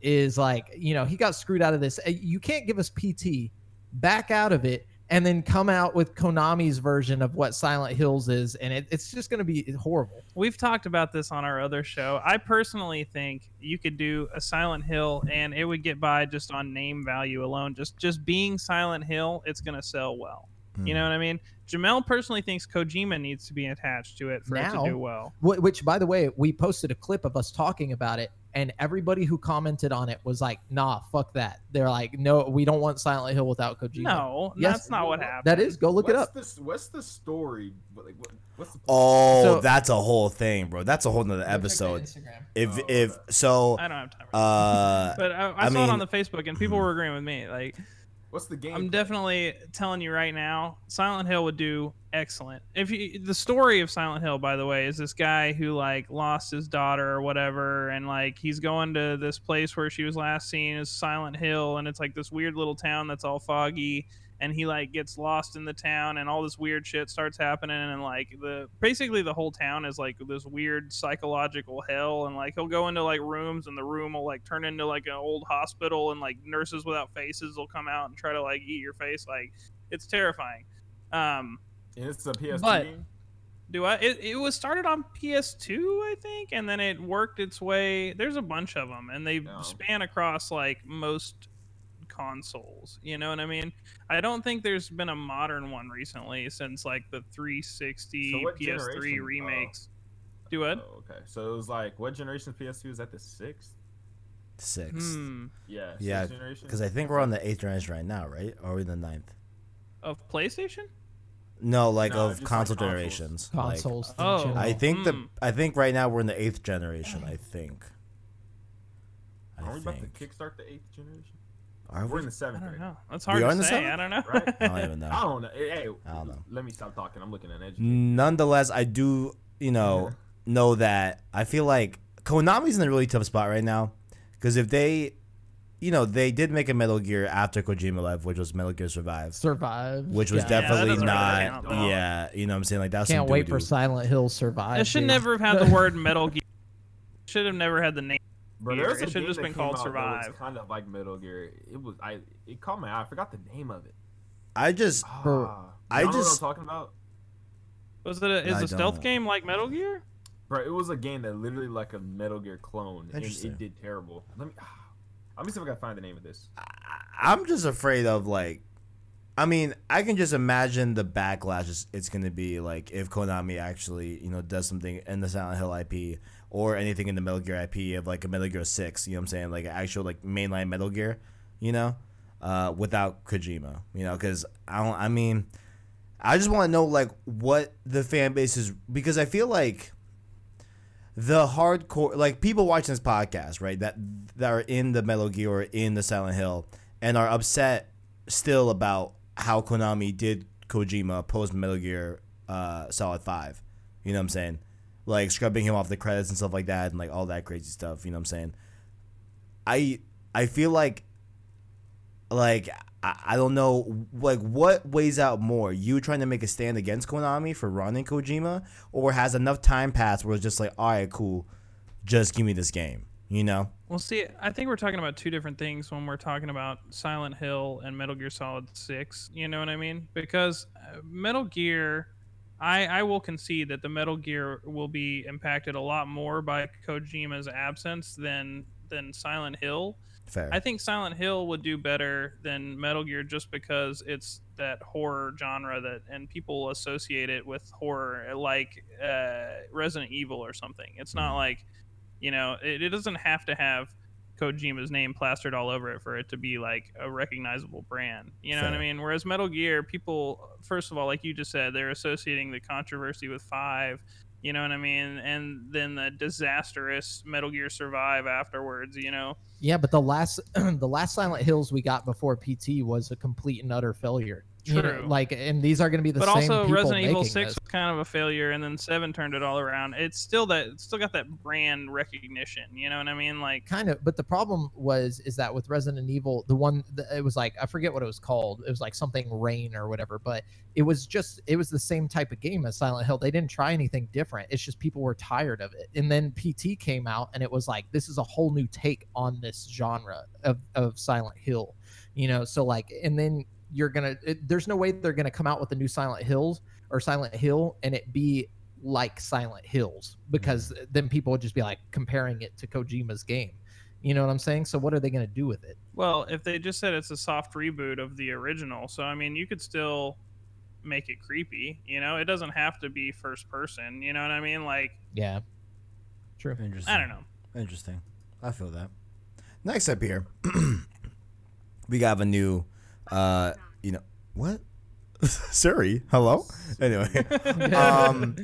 is like, you know, he got screwed out of this. Uh, You can't give us PT, back out of it. And then come out with Konami's version of what Silent Hills is, and it, it's just going to be horrible. We've talked about this on our other show. I personally think you could do a Silent Hill and it would get by just on name value alone. Just just being Silent Hill, it's gonna sell well. You know hmm. what I mean? Jamel personally thinks Kojima needs to be attached to it for it to do well. Wh- Which, by the way, we posted a clip of us talking about it, and everybody who commented on it was like, "Nah, fuck that." They're like, "No, we don't want Silent Hill without Kojima." No, Yes. that's not what happened. that is. Go look it up. The, what's the story? Like, what, what's the Oh, So- that's a whole thing, bro. That's a whole nother episode. If Oh, if so, I don't have time. For uh. But I, I, I saw it on the Facebook and people were agreeing with me. Like, what's the game? I'm definitely telling you right now, Silent Hill would do excellent. If you, the story of Silent Hill, by the way, is this guy who like lost his daughter or whatever, and like he's going to this place where she was last seen is Silent Hill, and it's like this weird little town that's all foggy, and he like gets lost in the town, and all this weird shit starts happening, and like the basically the whole town is like this weird psychological hell, and like he'll go into like rooms, and the room will like turn into like an old hospital, and like nurses without faces will come out and try to like eat your face, like it's terrifying. Um, it's a PS2 But- game. do I? It, it was started on PS2, I think, and then it worked its way. There's a bunch of them, and they Oh. span across like most consoles. You know what I mean? I don't think there's been a modern one recently since like the 360, So PS3 generation? Oh. remakes. Do what? Oh, okay. So it was like, what generation of PS2 is that? The sixth? Sixth. Hmm. Yeah. sixth Yeah. Because I think we're on the eighth generation right now, right? Or are we the ninth? Of PlayStation? No, like No, of just like console consoles. generations. Like, Consoles. Oh. I think the Hmm. I think right now we're in the eighth generation. I think. I Are we about to kickstart the eighth generation? Are We're in the I seventh don't grade. know. That's We hard are to in the say. seventh? I don't know. Right? I don't even know. I don't know. Hey, I don't know. let me stop talking. I'm looking at education. Nonetheless, I do, you know, know that I feel like Konami's in a really tough spot right now because if they, you know, they did make a Metal Gear after Kojima left, which was Metal Gear Survive, Survive. which was Yeah. that definitely doesn't really not, count, yeah, you know, what I'm saying like that's Can't some wait for doo-doo. Silent Hill Survive. It should dude. never have had the word Metal Gear. Should have never had the name. Bro, Gear. there's a It should've game just that been came called out that was Survive. Kind of like Metal Gear. It was I. It caught my eye. I forgot the name of it. I just, Bro, Ah, I y'all know just- what I'm talking about. Was it a, is I a stealth don't. game like Metal Gear? Bro, it was a game that literally like a Metal Gear clone, and Interesting. it did terrible. Let me. Let me see if I can find the name of this. I- I'm just afraid of like, I mean, I can just imagine the backlash is- it's going to be like if Konami actually, you know, does something in the Silent Hill IP or anything in the Metal Gear IP of like a Metal Gear Six. You know what I'm saying? Like actual like mainline Metal Gear. You know, uh, without Kojima. You know, because I don't. I mean, I just want to know like what the fan base is because I feel like the hardcore like people watching this podcast right that that are in the metal gear or in the silent hill and are upset still about how konami did kojima post metal gear uh solid 5 you know what i'm saying like scrubbing him off the credits and stuff like that and like all that crazy stuff you know what i'm saying i i feel like like I, I don't know like what weighs out more you trying to make a stand against konami for running kojima or has enough time passed where it's just like all right cool just give me this game you know Well, see, I think we're talking about two different things when we're talking about Silent Hill and Metal Gear Solid 6. You know what I mean? Because uh, Metal Gear, I, I will concede that the Metal Gear will be impacted a lot more by Kojima's absence than than Silent Hill. fair I think Silent Hill would do better than Metal Gear just because it's that horror genre that and people associate it with horror like uh, Resident Evil or something. It's not like, you know, it, it doesn't have to have Kojima's name plastered all over it for it to be like a recognizable brand. You know what I mean? Whereas Metal Gear, people first of all, like you just said, they're associating the controversy with 5 you know what I mean? And then the disastrous Metal Gear Survive afterwards, you know? Yeah, but the last the last Silent Hills we got before PT was a complete and utter failure. You know, True. like, and these are going to be the but same But also Resident Evil Six this. was kind of a failure, and then Seven turned it all around. It's still that, it's still got that brand recognition. You know what I mean? Like, kind of but the problem was is that with resident evil the one the, it was like i forget what it was called it was like something rain or whatever but it was just it was the same type of game as silent hill they didn't try anything different it's just people were tired of it and then pt came out and it was like this is a whole new take on this genre of, of silent hill you know so like and then you're gonna it, there's no way they're gonna come out with a new silent hills or silent hill and it be like Silent Hills because mm-hmm. then people would just be like comparing it to Kojima's game. You know what I'm saying? So what are they going to do with it? well, if they just said it's a soft reboot of the original, so I mean, you could still make it creepy. You know, it doesn't have to be first person. You know what I mean? Like, Yeah. True. interesting I don't know. Interesting. I feel that. Next up here, we got a new, uh, you know, what? Siri, hello. Anyway, um,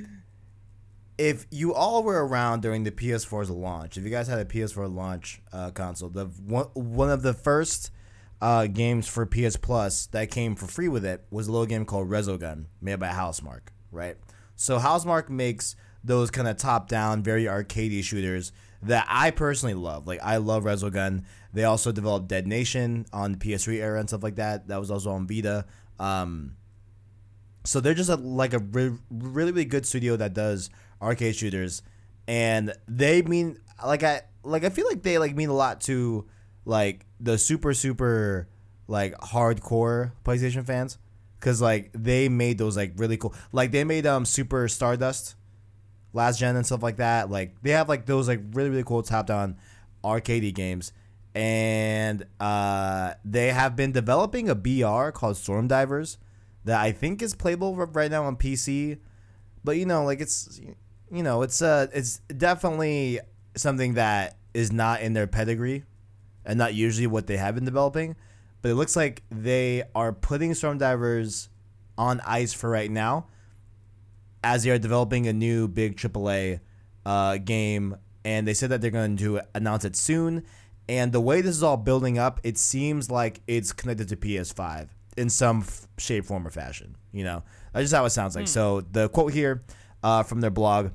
if you all were around during the PS4's launch, if you guys had a PS4 launch uh, console, the one one of the first uh, games for PS Plus that came for free with it was a little game called Resogun, made by Housemarque, right? So Housemarque makes those kind of top-down, very arcadey shooters that I personally love. Like I love Resogun. They also developed Dead Nation on the PS3 era and stuff like that. That was also on Vita. Um, so they're just a, like a re- really really good studio that does arcade shooters, and they mean like I like I feel like they like mean a lot to like the super super like hardcore PlayStation fans because like they made those like really cool like they made um Super Stardust last gen and stuff like that like they have like those like really really cool top down arcadey games. And uh they have been developing a BR called Storm Divers that I think is playable right now on PC but you know like it's you know it's uh it's definitely something that is not in their pedigree and not usually what they have been developing. But it looks like they are putting Storm Divers on ice for right now as they are developing a new big AAA uh, game. And they said that they're going to announce it soon. And the way this is all building up, it seems like it's connected to PS5 in some f- shape, form, or fashion. You know, that's just how it sounds like. So the quote here uh, from their blog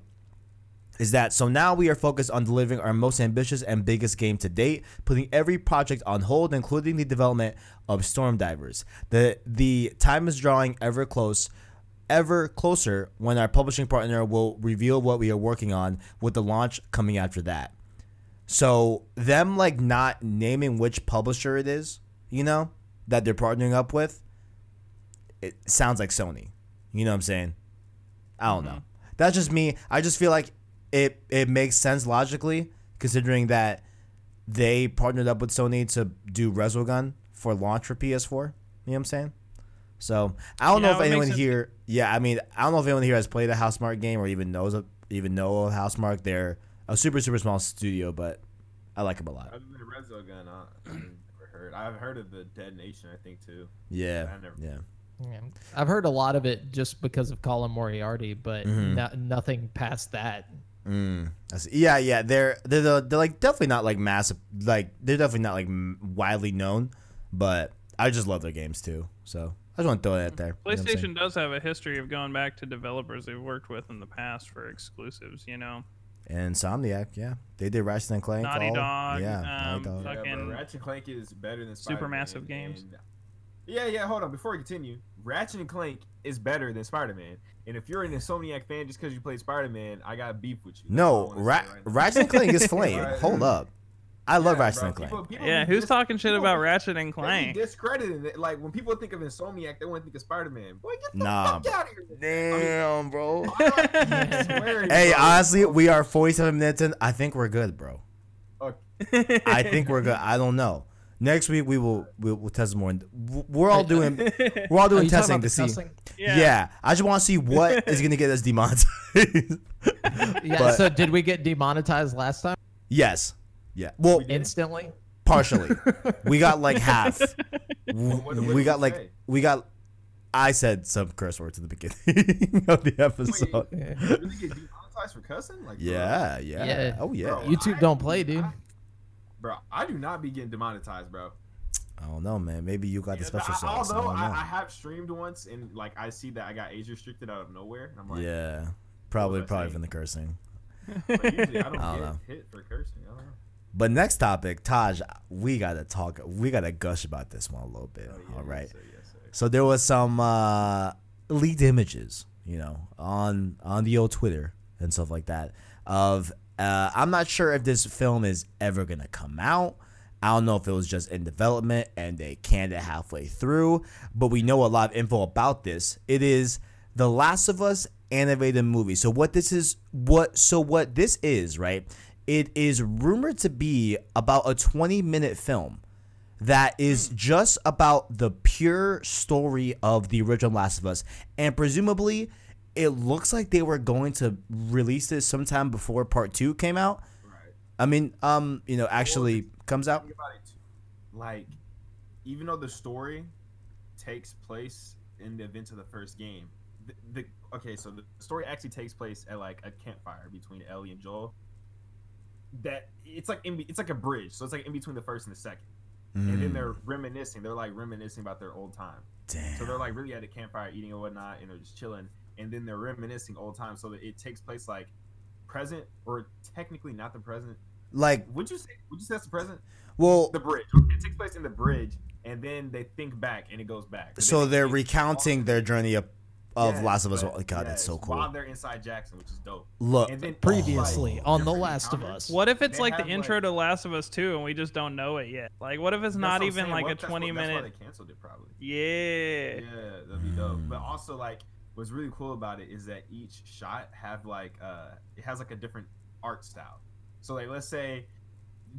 is that so now we are focused on delivering our most ambitious and biggest game to date, putting every project on hold, including the development of Storm Divers. The the time is drawing ever close, ever closer when our publishing partner will reveal what we are working on with the launch coming after that. So them like not naming which publisher it is, you know, that they're partnering up with, it sounds like Sony. You know what I'm saying? I don't mm-hmm. know. That's just me. I just feel like it it makes sense logically considering that they partnered up with Sony to do Resogun for launch for PS4. You know what I'm saying? So I don't Yeah, know if it makes anyone sense. here. Yeah, I mean, I don't know if anyone here has played a Housemarque game or even knows a, even know of Housemarque. They're a super super small studio, but I like them a lot. Other than Resogun, I, I've never heard. I've heard of the Dead Nation, I think too. Yeah, I never- yeah. Yeah. I've heard a lot of it just because of Colin Moriarty, but Mhm. no, nothing past that. Mm, I see. Yeah, yeah. They're they're the, they're like definitely not like massive. Like they're definitely not like widely known, but I just love their games too. So I just want to throw that there. You know what I'm saying? PlayStation does have a history of going back to developers they've worked with in the past for exclusives. You know, and Insomniac, yeah, they did Ratchet and Clank. Naughty all- Dog, yeah, um, Naughty Dog. fuck- Yeah, Ratchet and Clank is better than super Spider-Man, massive games. and- Yeah, yeah. Hold on, before we continue, Ratchet and Clank is better than Spider-Man. And if you're an Insomniac fan just because you played Spider-Man, I got beef with you. That's all I No, Ra- right. Ratchet and Clank is flame. Hold up, I love Yeah, Ratchet bro, and Clank. people- people yeah. Who's dis- talking shit people about Ratchet and They be Clank? discrediting it. Like when people think of Insomniac, they want to think of Spider-Man. Boy, get the Nah, fuck out of here. Damn, bro. I swear, Hey, bro. honestly, we are 47 minutes in. I think we're good, bro. Okay. I think we're good. I don't know. Next week we will we'll, we'll test more. We're all doing we're all doing testing to the see. cussing? Yeah. I just want to see what is gonna get us demonetized. Yeah. But- so did we get demonetized last time yes. Yeah. Well, We instantly? partially. We got like half. what- what we got like say? we got. I said some curse words at the beginning of the episode. Yeah. Really get demonetized for cussing? Like, bro, Yeah, yeah, Yeah. Oh yeah. Bro. YouTube don't play, dude. bro, I do not be getting demonetized, bro. I don't know, man. Maybe you got the special I- sauce. Although don't I. I have streamed once and like I see that I got age restricted out of nowhere, and I'm like, yeah, probably probably saying? from the cursing. but usually I don't, I don't get know. hit for cursing. I don't know. But next topic, Taj, we gotta talk. We gotta gush about this one a little bit. Oh, yeah, all right. Yes, sir, yes, sir. So there was some uh, leaked images, you know, on on the old Twitter and stuff like that. Of uh, I'm not sure if this film is ever gonna come out. I don't know if it was just in development and they canned it halfway through, but we know a lot of info about this. It is the Last of Us animated movie. So what this is, what so what this is, right? It is rumored to be about a 20 minute film that is just about the pure story of the original Last of Us. And presumably, it looks like they were going to release this sometime before part two came out. Right. I mean, um, you know, actually comes out. Think about it. too. Like, even though the story takes place in the events of the first game, the, the okay, so the story actually takes place at like a campfire between Ellie and Joel. That it's like in, it's like a bridge, so it's like in between the first and the second. and Mm. then they're reminiscing. They're like reminiscing about their old time. Damn. So they're like really at a campfire eating and whatnot, and they're just chilling. And then they're reminiscing old times, so that it takes place like present or technically not the present. like, Would you say? Would you say that's the present? well, The bridge. It takes place in the bridge, and then they think back, and it goes back. So they're recounting their journey of, of Yes, Last of Us. but- Oh, God, that's so yes, cool. While they're inside Jackson, which is dope. Look, And then Previously oh, on The Last of. Us. What if it's like the intro like- to Last of Us 2 and we just don't know it yet? Like, what if it's not even saying. like What a 20 what- that's why minute? they canceled it probably. Yeah. Yeah, that'd be dope. But Mm. also like what's really cool about it is that each shot have like uh it has like a different art style. So like let's say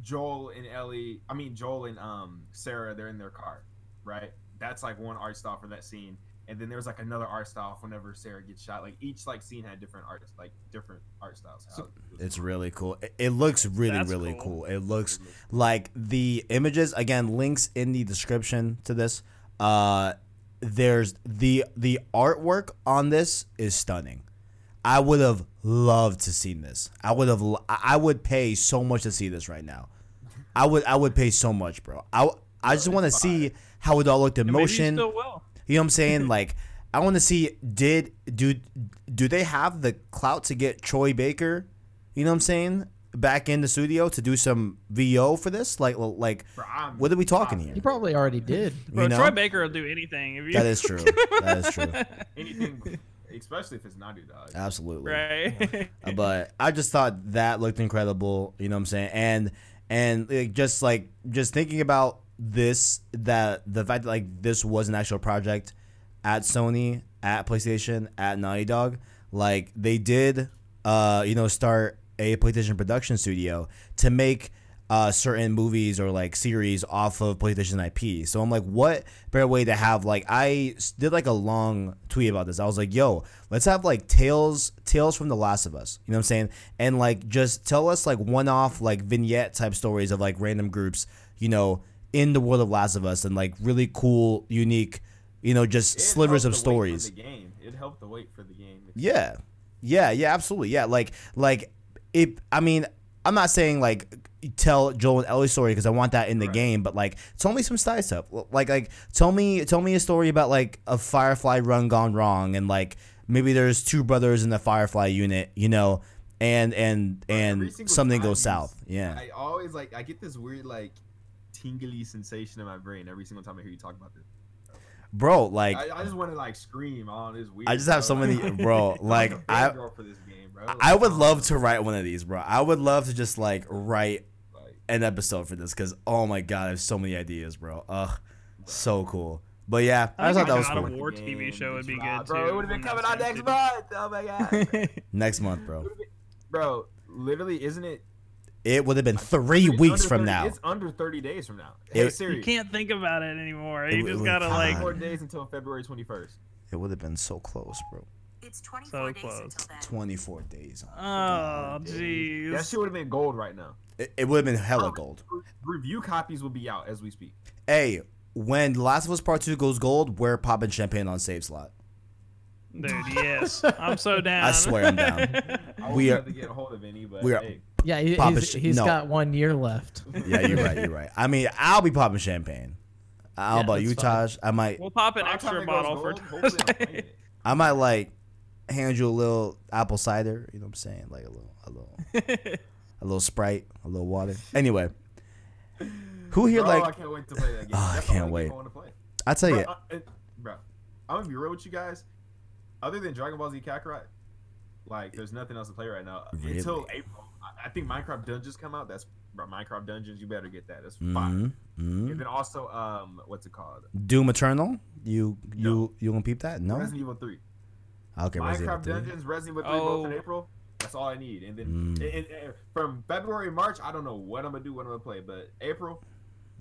Joel and Ellie, I mean Joel and um Sarah, they're in their car, right? That's like one art style for that scene. And then there's like another art style whenever Sarah gets shot. Like each like scene had different art like different art styles. How it it's cool. really cool. It, it looks really, That's really cool. cool. It looks like the images again links in the description to this uh there's the the artwork on this is stunning i would have loved to seen this i would have I would pay so much to see this right now i would i would pay so much bro i i just want to see how it all looked in And maybe you motion still will. You know what I'm saying? like, I want to see did do do they have the clout to get Troy Baker? You know what I'm saying? Back in the studio to do some VO for this? Like, like Bro, what are we talking here? He probably already did. Bro, you know? Troy Baker will do anything. If you, that is true. That is true. Anything especially if it's Naughty Dog. Absolutely. right. Uh, but I just thought that looked incredible. You know what I'm saying? And and like, just like just thinking about this, that the fact that like this was an actual project at Sony, at PlayStation, at Naughty Dog, like they did, uh, you know, start a PlayStation production studio to make. Uh, certain movies or like series off of PlayStation IP. So I'm like, what better way to have like I did like a long tweet about this. I was like, yo, let's have like tales tales from The Last of Us. You know what I'm saying? And like just tell us like one off like vignette type stories of like random groups, you know, in the world of Last of Us and like really cool, unique, you know, just It slivers of helped the wait for stories. The game. It helped the wait for the game. Yeah. Yeah, yeah, absolutely. Yeah, like like it I mean, I'm not saying like tell Joel and Ellie's story because I want that in the Right. game, but like tell me some side stuff. Like like tell me tell me a story about like a Firefly run gone wrong and like maybe there's two brothers in the Firefly unit, you know, and and and something goes south. Yeah. I always like I get this weird like tingly sensation in my brain every single time I hear you talk about this. Bro, like I, I just want to like scream on this weird. I just have so many bro, I'm like a I fangirl for this game, bro. I would love to write one of these, bro. I would love to just like write like, an episode for this because oh my god, I have so many ideas, bro. Ugh, so cool. But yeah, I, I thought that was God of cool. War TV show would be good, Bro, too, it would have been coming out next month. Oh my god, Next month, bro. bro. Literally, isn't it It would have been three it's weeks from 30 now. It's under thirty days from now. Hey It- Siri, you can't think about it anymore. It You just it gotta would- like. God. four days until February twenty first. It would have been so close, bro. It's 24 So days close. until then. Twenty-four days. Oh, jeez. That shit would have been gold right now. It, it would have been hella oh, gold. Review copies will be out as we speak. Hey, when The Last of Us Part Two goes gold, we're popping champagne on save slot. Dude, yes. I'm so down. I swear I'm down. I We we are- have to get a hold of any, but we are- hey, Yeah, he, Papa he's, sh- he's no. got one year left. Yeah, you're right. You're right. I mean, I'll be popping champagne. I don't Yeah, about you. Taj. I might, We'll pop an by the time extra bottle for gold, hopefully I'm Tuesday. playing it. I might like hand you a little apple cider. You know what I'm saying? Like a little, a little, a little Sprite, a little water. Anyway, who here Bro, I can't wait to play that game. Oh, I can't only wait. game I want to play. I tell Bro, you, it- bro, I'm gonna be real with you guys. Other than Dragon Ball Z Kakarot, like there's nothing else to play right now Really? until April. I, I think Minecraft Dungeons come out. That's bro, Minecraft Dungeons. You better get that. That's fine. mm mm And then also, um, what's it called? Doom Eternal. You, you, No. you gonna peep that? No. Resident Evil Three. Okay, Resident Evil Minecraft 3. Dungeons, Resident Evil Three, both in Oh. April. That's all I need. And then Mm. and- and- and from February, March, I don't know what I'm gonna do, what I'm gonna play. But April,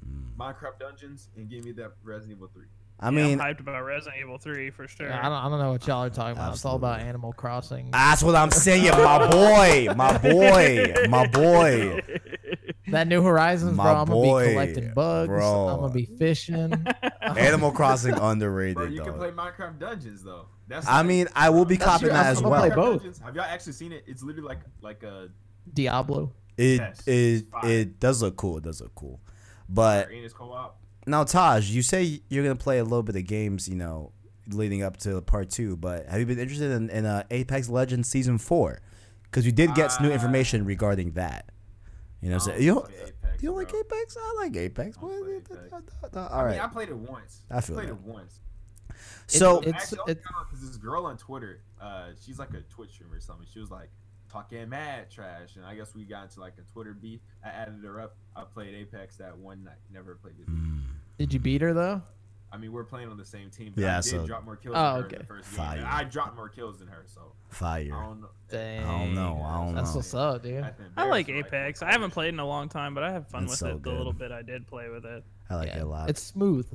Mm. Minecraft Dungeons, and give me that Resident Evil Three. I Yeah, mean, I'm hyped about Resident Evil 3 for sure. Yeah, I don't, I don't know what y'all are talking about. It's all about Animal Crossing. that's what I'm saying, my boy, my boy, my boy. that New Horizons, My bro. I'm gonna be collecting bugs. bro. I'm gonna be fishing. Animal Crossing Bro, underrated, you can play Minecraft Dungeons though. That's I like- mean, I will be That's copying true. that I'm as well. play both. Dungeons, Have y'all actually seen it? It's literally like like a Diablo. It Yes, it it does look cool. It does look cool. But Arenas co-op. Now, Taj, you say you're gonna play a little bit of games, you know, leading up to part two. But have you been interested in, in uh, Apex Legends season four? Because we did get some new Uh, information regarding that. You know, saying you don't, Apex, you don't like. Apex? I like Apex. I What- Apex. right. I mean, I played it once. I feel played that. it once. so It's- Actually, I it- because this girl on Twitter, uh, she's like a Twitch streamer or something. She was like talking mad trash, and I guess we got into like a Twitter beef. I added her up. I played Apex that one night. Never played it. Mm, Did you beat her though? I mean, we're playing on the same team. But Yeah, I did so- drop more kills Oh, than her okay. in the first Fire. game. I dropped more kills than her, so Fire. I don't know. Dang. I don't know. I don't That's know. what's up, dude. I like Apex. I haven't played in a long time, but I have fun It's with so it. The little bit I did play with it. I like Yeah, it a lot. It's smooth.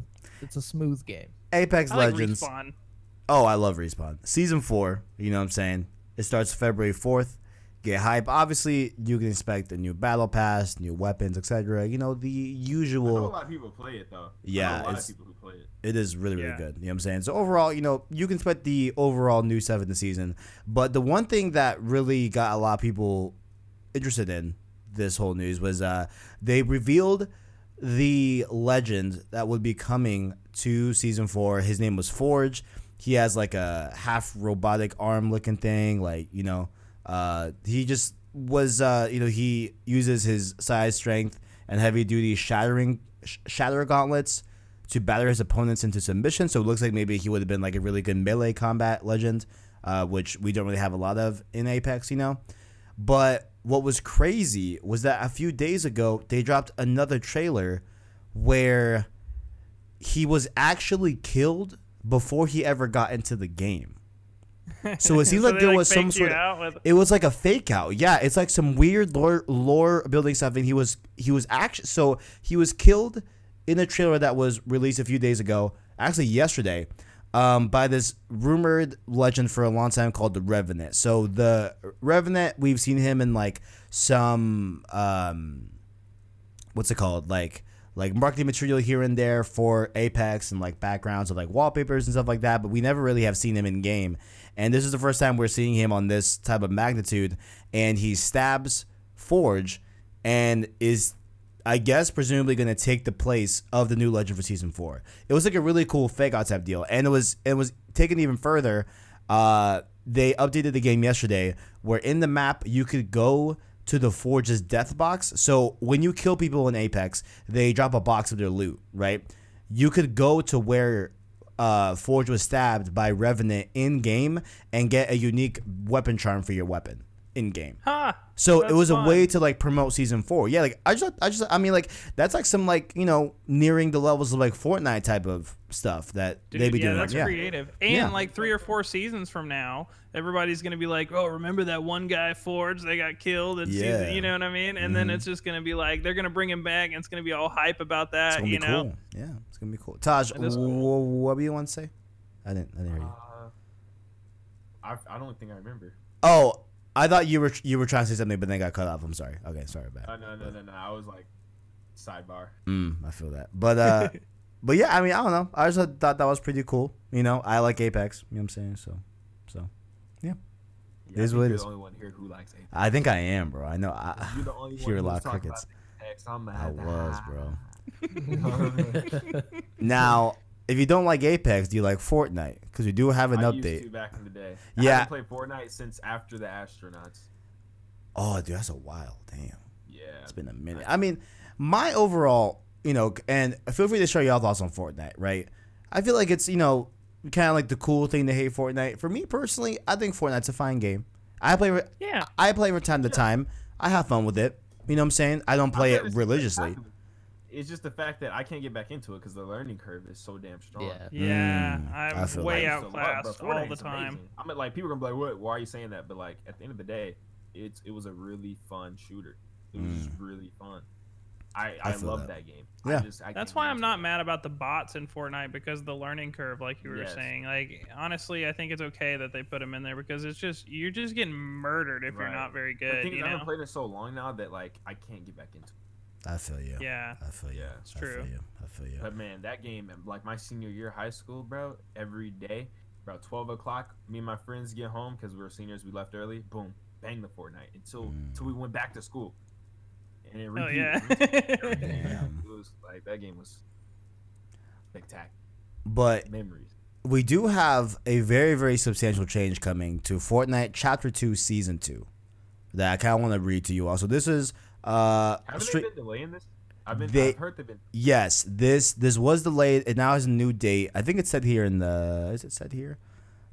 It's a smooth game. Apex I like Legends. respawn. Oh, I love Respawn. Season four, you know what I'm saying? It starts February 4th. Get hype. Obviously, you can expect a new battle pass, new weapons, etc. You know, the I know a usual. lot of people play it though. I Yeah, know a lot it's- of people who play it. It is really, really Yeah. good. You know what I'm saying? So, overall, you know, you can expect the overall new stuff in the season. But the one thing that really got a lot of people interested in this whole news was uh, they revealed the legend that would be coming to season four. His name was Forge. He has like a half robotic arm looking thing. Like, you know, uh, he just was, uh, you know, he uses his size, strength, and heavy duty shattering sh- shatter gauntlets to batter his opponents into submission. So it looks like maybe he would have been like a really good melee combat legend, uh, which we don't really have a lot of in Apex, you know. But what was crazy was that a few days ago they dropped another trailer where he was actually killed before he ever got into the game. So it seems So like there was some sort of with- it was like a fake out. Yeah, it's like some weird lore, lore building stuff. And he was he was actually so he was killed in a trailer that was released a few days ago, actually yesterday, um, by this rumored legend for a long time called the Revenant. So the Revenant, we've seen him in like some um, what's it called like like marketing material here and there for Apex and like backgrounds of like wallpapers and stuff like that, but we never really have seen him in game. And this is the first time we're seeing him on this type of magnitude. And he stabs Forge and is, I guess, presumably going to take the place of the new Legend for season four. It was like a really cool fake out type deal, and it was it was taken even further. Uh, they updated the game yesterday, where in the map you could go to the Forge's death box. So when you kill people in Apex, they drop a box of their loot, right? You could go to where uh, Forge was stabbed by Revenant in game and get a unique weapon charm for your weapon in game. Huh. So it was fun. a way to like promote season four. Yeah, like I just, I just, I mean, like that's like some like you know nearing the levels of like Fortnite type of stuff that Dude, they be yeah, doing. that's yeah. creative. And Yeah. like three or four seasons from now, everybody's gonna be like, "Oh, remember that one guy Forge? They got killed." And Yeah. season, you know what I mean? And then Mhm. it's just gonna be like they're gonna bring him back, and it's gonna be all hype about that. It's gonna you be know? cool. Yeah, it's gonna be cool. Taj, It is wh- cool. what do you want to say? I didn't, I didn't hear you. Uh, I, I don't think I remember. Oh, I thought you were you were trying to say something, but then got cut off. I'm sorry. Okay, sorry about. Uh, no, no, no, no. I was like sidebar. Mm, I feel that. But uh, but yeah, I mean, I don't know. I just thought that was pretty cool. You know, I like Apex. You know what I'm saying? So, so Yeah, It is I think what it the only one here who likes Apex. I think I am, bro. I know. I, You're the only hear a one lot who's of crickets. about Apex. I'm I was, bro. bro. Now, if you don't like Apex, do you like Fortnite? Because we do have an I update. used to back in the day. Yeah. I haven't played Fortnite since after the astronauts. Oh, dude, that's a while. Damn, Yeah. it's been a minute. I mean, my overall, you know, and feel free to share your thoughts on Fortnite. Right? I feel like it's you know kind of like the cool thing to hate Fortnite. For me personally, I think Fortnite's a fine game. I play. Yeah. I play from time to time. I have fun with it. You know what I'm saying? I don't play it understand religiously. Exactly. It's just the fact that I can't get back into it because the learning curve is so damn strong. Yeah. Yeah, Mm, I I'm way I used to love- outclassed all the time. amazing. I mean, like people are gonna be like, "What? Why are you saying that?" But like at the end of the day, it's it was a really fun shooter. It was just really fun. I Mm. I I, love that. that, game. Yeah. I just, I That's why I'm not it. mad about the bots in Fortnite because the learning curve, like you were Yes. saying. Like honestly, I think it's okay that they put them in there because it's just you're just getting murdered if you're not very good. I think You I've played it so long now that like I can't get back into. it. I feel you. Yeah. I feel you. Yeah, it's I true. feel you. I feel you. But man, that game, like my senior year high school, bro, every day, about 12 o'clock, me and my friends get home because we were seniors, we left early. Boom, bang the Fortnite until Mm. until we went back to school. and it Oh yeah. Damn. It was like that game was spectacular. But Memories. we do have a very very substantial change coming to Fortnite Chapter Two Season Two that I kind of want to read to you all. So this is uh Haven't they been delaying this? I've been. They- I've heard they've been. Yes, this this was delayed. It now has a new date. I think it said here in the. Is it said here?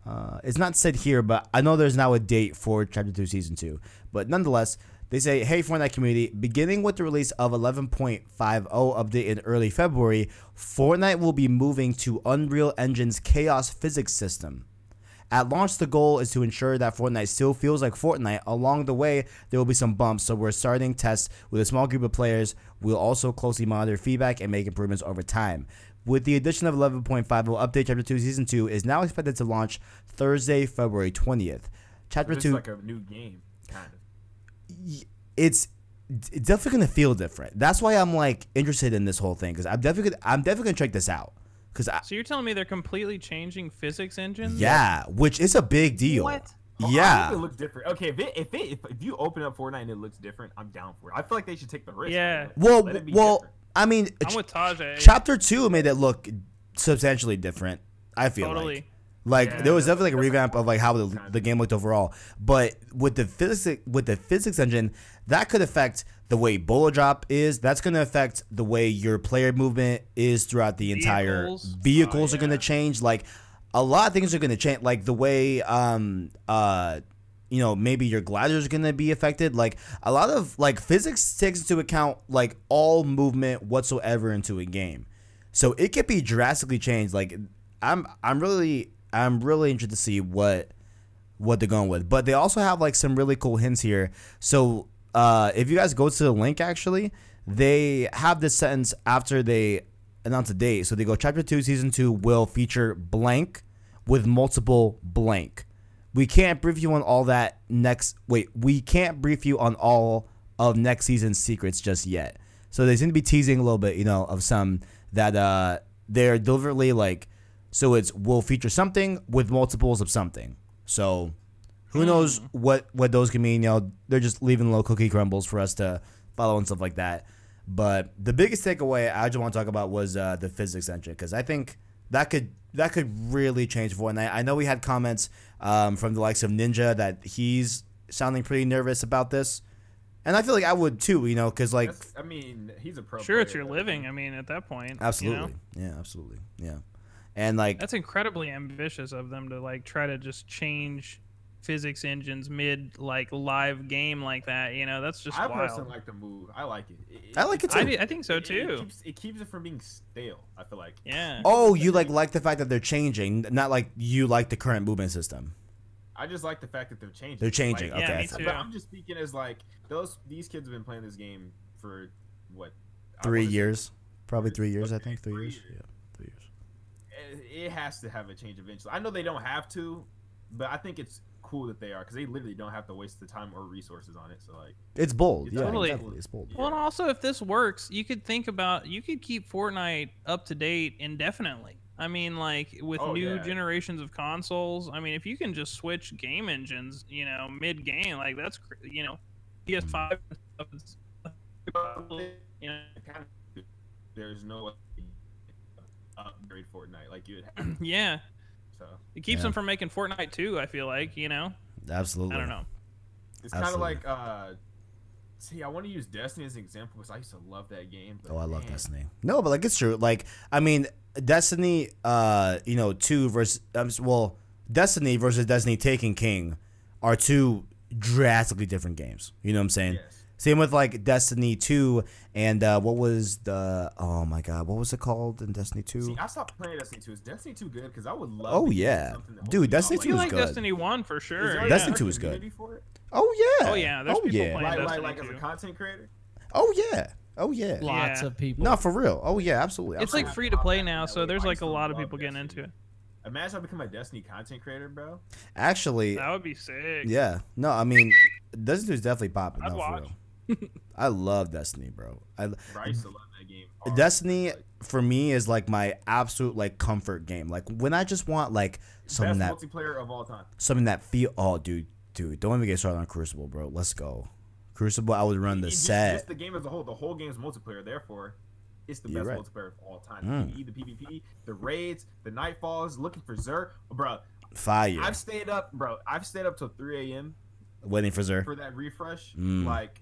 Uh, it's not said here, but I know there's now a date for Chapter Two, Season Two. But nonetheless, they say, "Hey, Fortnite community, beginning with the release of 11.50 update in early February, Fortnite will be moving to Unreal Engine's Chaos Physics system." At launch, the goal is to ensure that Fortnite still feels like Fortnite. Along the way, there will be some bumps, so we're starting tests with a small group of players. We'll also closely monitor feedback and make improvements over time. With the addition of 11.50, Update Chapter 2 Season 2 is now expected to launch Thursday, February 20th. Chapter This 2 is like a new game, kind of. it's it's definitely gonna feel different. That's why I'm like interested in this whole thing because I'm definitely gonna, I'm definitely gonna check this out because so you're telling me they're completely changing physics engines? yeah, which is a big deal. What? Oh, I hope Yeah, it looks different. Okay, if it, if, it, if if you open up Fortnite and it looks different, I'm down for it. I feel like they should take the risk. Yeah. well, Let it be well, different. I mean, I'm with Tajay. chapter two made it look substantially different. I feel Totally. like. Like Yeah, there was definitely like a revamp of like how the, the game looked overall, but with the physics with the physics engine, that could affect the way bullet drop is. That's going to affect the way your player movement is throughout the entire Vehicles. vehicles Oh, are going to change. Like a lot of things are going to change. Like the way um uh you know maybe your gliders are going to be affected. Like a lot of like physics takes into account like all movement whatsoever into a game. So it could be drastically changed. Like I'm I'm really I'm really interested to see what what they're going with. But they also have like some really cool hints here. So uh if you guys go to the link actually, they have this sentence after they announce a date. So they go chapter two, season two will feature blank with multiple blank. We can't brief you on all that next wait, we can't brief you on all of next season's secrets just yet. So they seem to be teasing a little bit, you know, of some that uh they're deliberately like so it's will feature something with multiples of something. So who knows what what those can mean? You know, they're just leaving little cookie crumbles for us to follow and stuff like that. But the biggest takeaway I just want to talk about was uh, the physics engine because I think that could that could really change Fortnite. I know we had comments um, from the likes of Ninja that he's sounding pretty nervous about this, and I feel like I would too. You know, because like That's, I mean, he's a pro. Sure, it's your living. I mean, at that point, you know? absolutely, yeah, absolutely, yeah, and like That's incredibly ambitious of them to like try to just change physics engines mid like live game like that. You know, that's just I wild. personally like the move. I like it. It- I like it too. do- I think so it- It too. keeps, it keeps it from being stale. I feel like. Yeah. Oh, you like like the fact that they're changing, not like you like the current movement system. I just like the fact that they're changing. They're changing. Like, Yeah, okay. me I too. But I'm just speaking as like those these kids have been playing this game for what Three wanna say- years, probably three years. I think three three years. years. Yeah, three years. It, it has to have a change eventually. I know they don't have to, but I think it's cool that they are because they literally don't have to waste the time or resources on it. So like, It's bold. It's yeah, totally- exactly. It's bold. Well, and also if this works, you could think about you could keep Fortnite up to date indefinitely. I mean, like with Oh, new yeah. generations of consoles. I mean, if you can just switch game engines, you know, mid game, like that's you know, PS5 and stuff is you know, there's no upgrade Fortnite like you would have. yeah, So it keeps Yeah. them from making Fortnite too. I feel like you know, Absolutely. I don't know. it's kind of like uh. See, I want to use Destiny as an example because I used to love that game. But Oh, I love man, Destiny. No, but like it's true. Like I mean, Destiny. Uh, you know, two versus um, well, Destiny versus Destiny Taken King are two drastically different games. You know what I'm saying? Yes. Same with like Destiny two and uh, what was the oh my god, what was it called in Destiny two? See, I stopped playing Destiny 2. Is Destiny 2 good? Because I would love. Oh, to yeah. Dude, Destiny off. 2 You was like good. Destiny One for sure. yeah. Destiny 2 is good. community for it? Oh yeah. Oh, yeah, there's oh people yeah. playing Like, like, Destiny like as a content creator? Oh yeah. Oh yeah. Lots Yeah. of people. No, for real. Oh yeah, absolutely. It's like free to play now, so there's like a lot of love people getting into it. Imagine I become a Destiny content creator, bro. actually That would be sick. Yeah. No, I mean, Destiny 2 is definitely popping. I'd no, watch. for real. I love Destiny, bro. I I used to love that game. hard. Destiny for me is like my absolute like comfort game. Like when I just want like something best that multiplayer of all time. something that feel oh dude, dude, don't even get started on Crucible, bro. Let's go. Crucible, I would run the just, set. Just the game as a whole. The whole game's multiplayer. Therefore, it's the You're best right. multiplayer of all time. Mm. The PvE, the PvP, the raids, the nightfalls, looking for Xur. Bro, Fire. I've stayed up, bro. I've stayed up till 3 a.m. Waiting for Xur. for that refresh. Mm. Like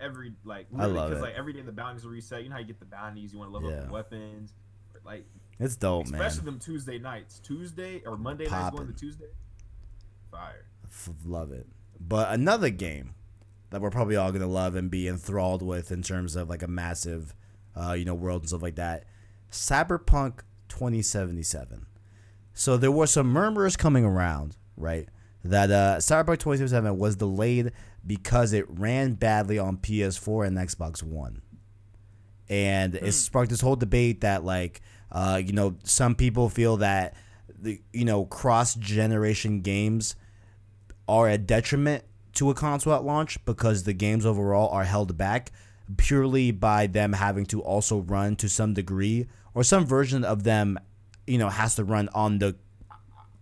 every like I love because it. like every day the bounties will reset. You know how you get the bounties. You want to level up Yeah. your weapons. Like It's dope, man. especially them Tuesday nights. Tuesday or Monday nights going to Tuesday. Fire. Love it. But another game that we're probably all gonna love and be enthralled with in terms of like a massive, uh, you know, world and stuff like that. Cyberpunk 2077. So there were some murmurs coming around, right? That uh, Cyberpunk 2077 was delayed because it ran badly on PS4 and Xbox One, and it sparked this whole debate that like, uh, you know, some people feel that the you know cross generation games are a detriment to a console at launch because the games overall are held back purely by them having to also run to some degree or some version of them you know has to run on the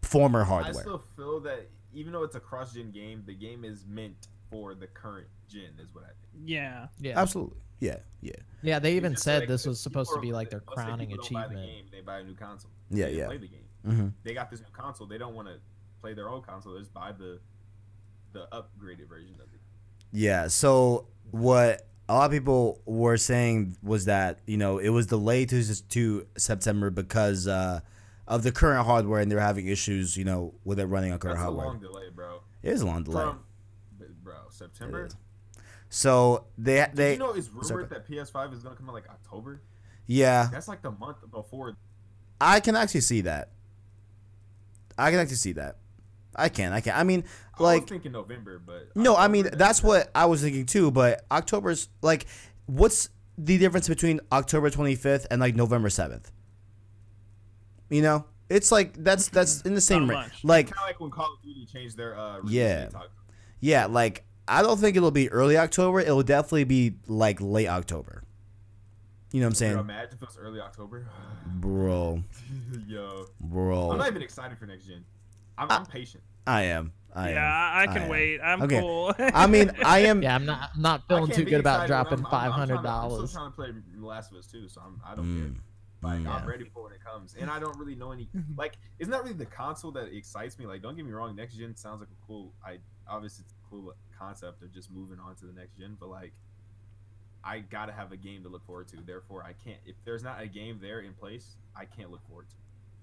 former I hardware. still feel that even though it's a cross-gen game, the game is meant for the current gen. Is what I think. Yeah. Yeah. absolutely yeah yeah Yeah, they even said like, this was supposed to be like their crowning people don't buy the achievement. game, they buy a new console. Yeah, They don't yeah. Play the game. hmm They got this new console. They don't want to play their old console. They just buy the the upgraded version of it. Yeah. So what a lot of people were saying was that you know it was delayed to to September because uh, of the current hardware and they're having issues you know with it running on current hardware. That's a long delay, bro. it is a long delay. From, bro, September. So they Did they you know it's Sorry. rumored that PS5 is gonna come out like October? yeah That's like the month before. I can actually see that. I can actually see that. I can. I can. I mean, like. I was thinking November, but No, I mean October, that's what I was thinking too. But October's like, what's the difference between October twenty fifth and like November seventh? You know, it's like that's that's in the same range. Like, Kind of like when Call of Duty changed their uh. Yeah. date yeah, like I don't think it'll be early October. It'll definitely be like late October. You know what I'm saying? Bro, saying, imagine if it was early October. bro, Yo, bro? I'm not even excited for next gen. I'm, Uh, I'm patient. I am. I yeah, am. I, I can am. wait. I'm Okay. cool. I mean, I am. Yeah, I'm not I'm not feeling too good about dropping I'm- I'm- five I'm trying to- I'm still trying to play The Last of Us too, so I'm, I don't Mm. care. Like Mm, I'm ready for when it comes, and I don't really know any. Like, it's not really the console that excites me. Like, don't get me wrong, next gen sounds like a cool. I obviously it's a cool concept of just moving on to the next gen, but like, I gotta have a game to look forward to. Therefore, I can't. If there's not a game there in place, I can't look forward to.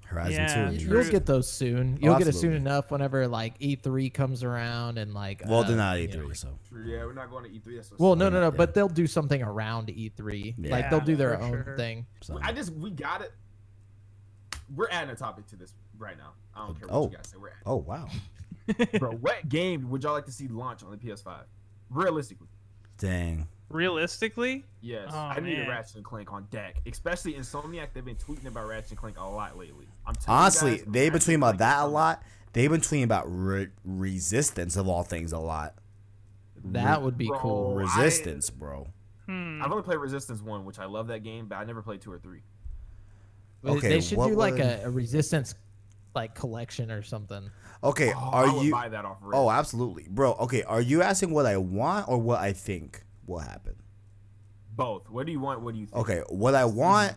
It. Horizon Yeah, two. true. You'll get those soon. You'll get it soon absolutely. enough whenever like E3 comes around and like. Well, uh, they're not you E know, three, so Yeah, we're not going to E3. That's what's Well, no, no, no. Yeah. But they'll do something around E3. Yeah. Like they'll do their for own sure. thing. so. I just we got it. We're adding a topic to this right now. I don't care what Oh. you guys say. We're adding. Oh wow. Bro, what game would y'all like to see launch on the PS5? Realistically, Dang. Realistically, yes. Oh, I need a. Ratchet and Clank on deck, especially Insomniac. They've been tweeting about Ratchet and Clank a lot lately. I'm telling Honestly, guys, they've been tweeting about Clank that is a lot. They've been tweeting about re- resistance of all things a lot. That would be Bro, cool. I- Resistance, bro. hmm. I've only played Resistance one, which I love that game, but I never played two or three. Okay, they should what do like would- a, a resistance like collection or something. Okay, Oh, are I would you? buy that off? Reddit. Oh, absolutely, bro. Okay, are you asking what I want or what I think will happen? both. What do you want? What do you think? Okay, what I want,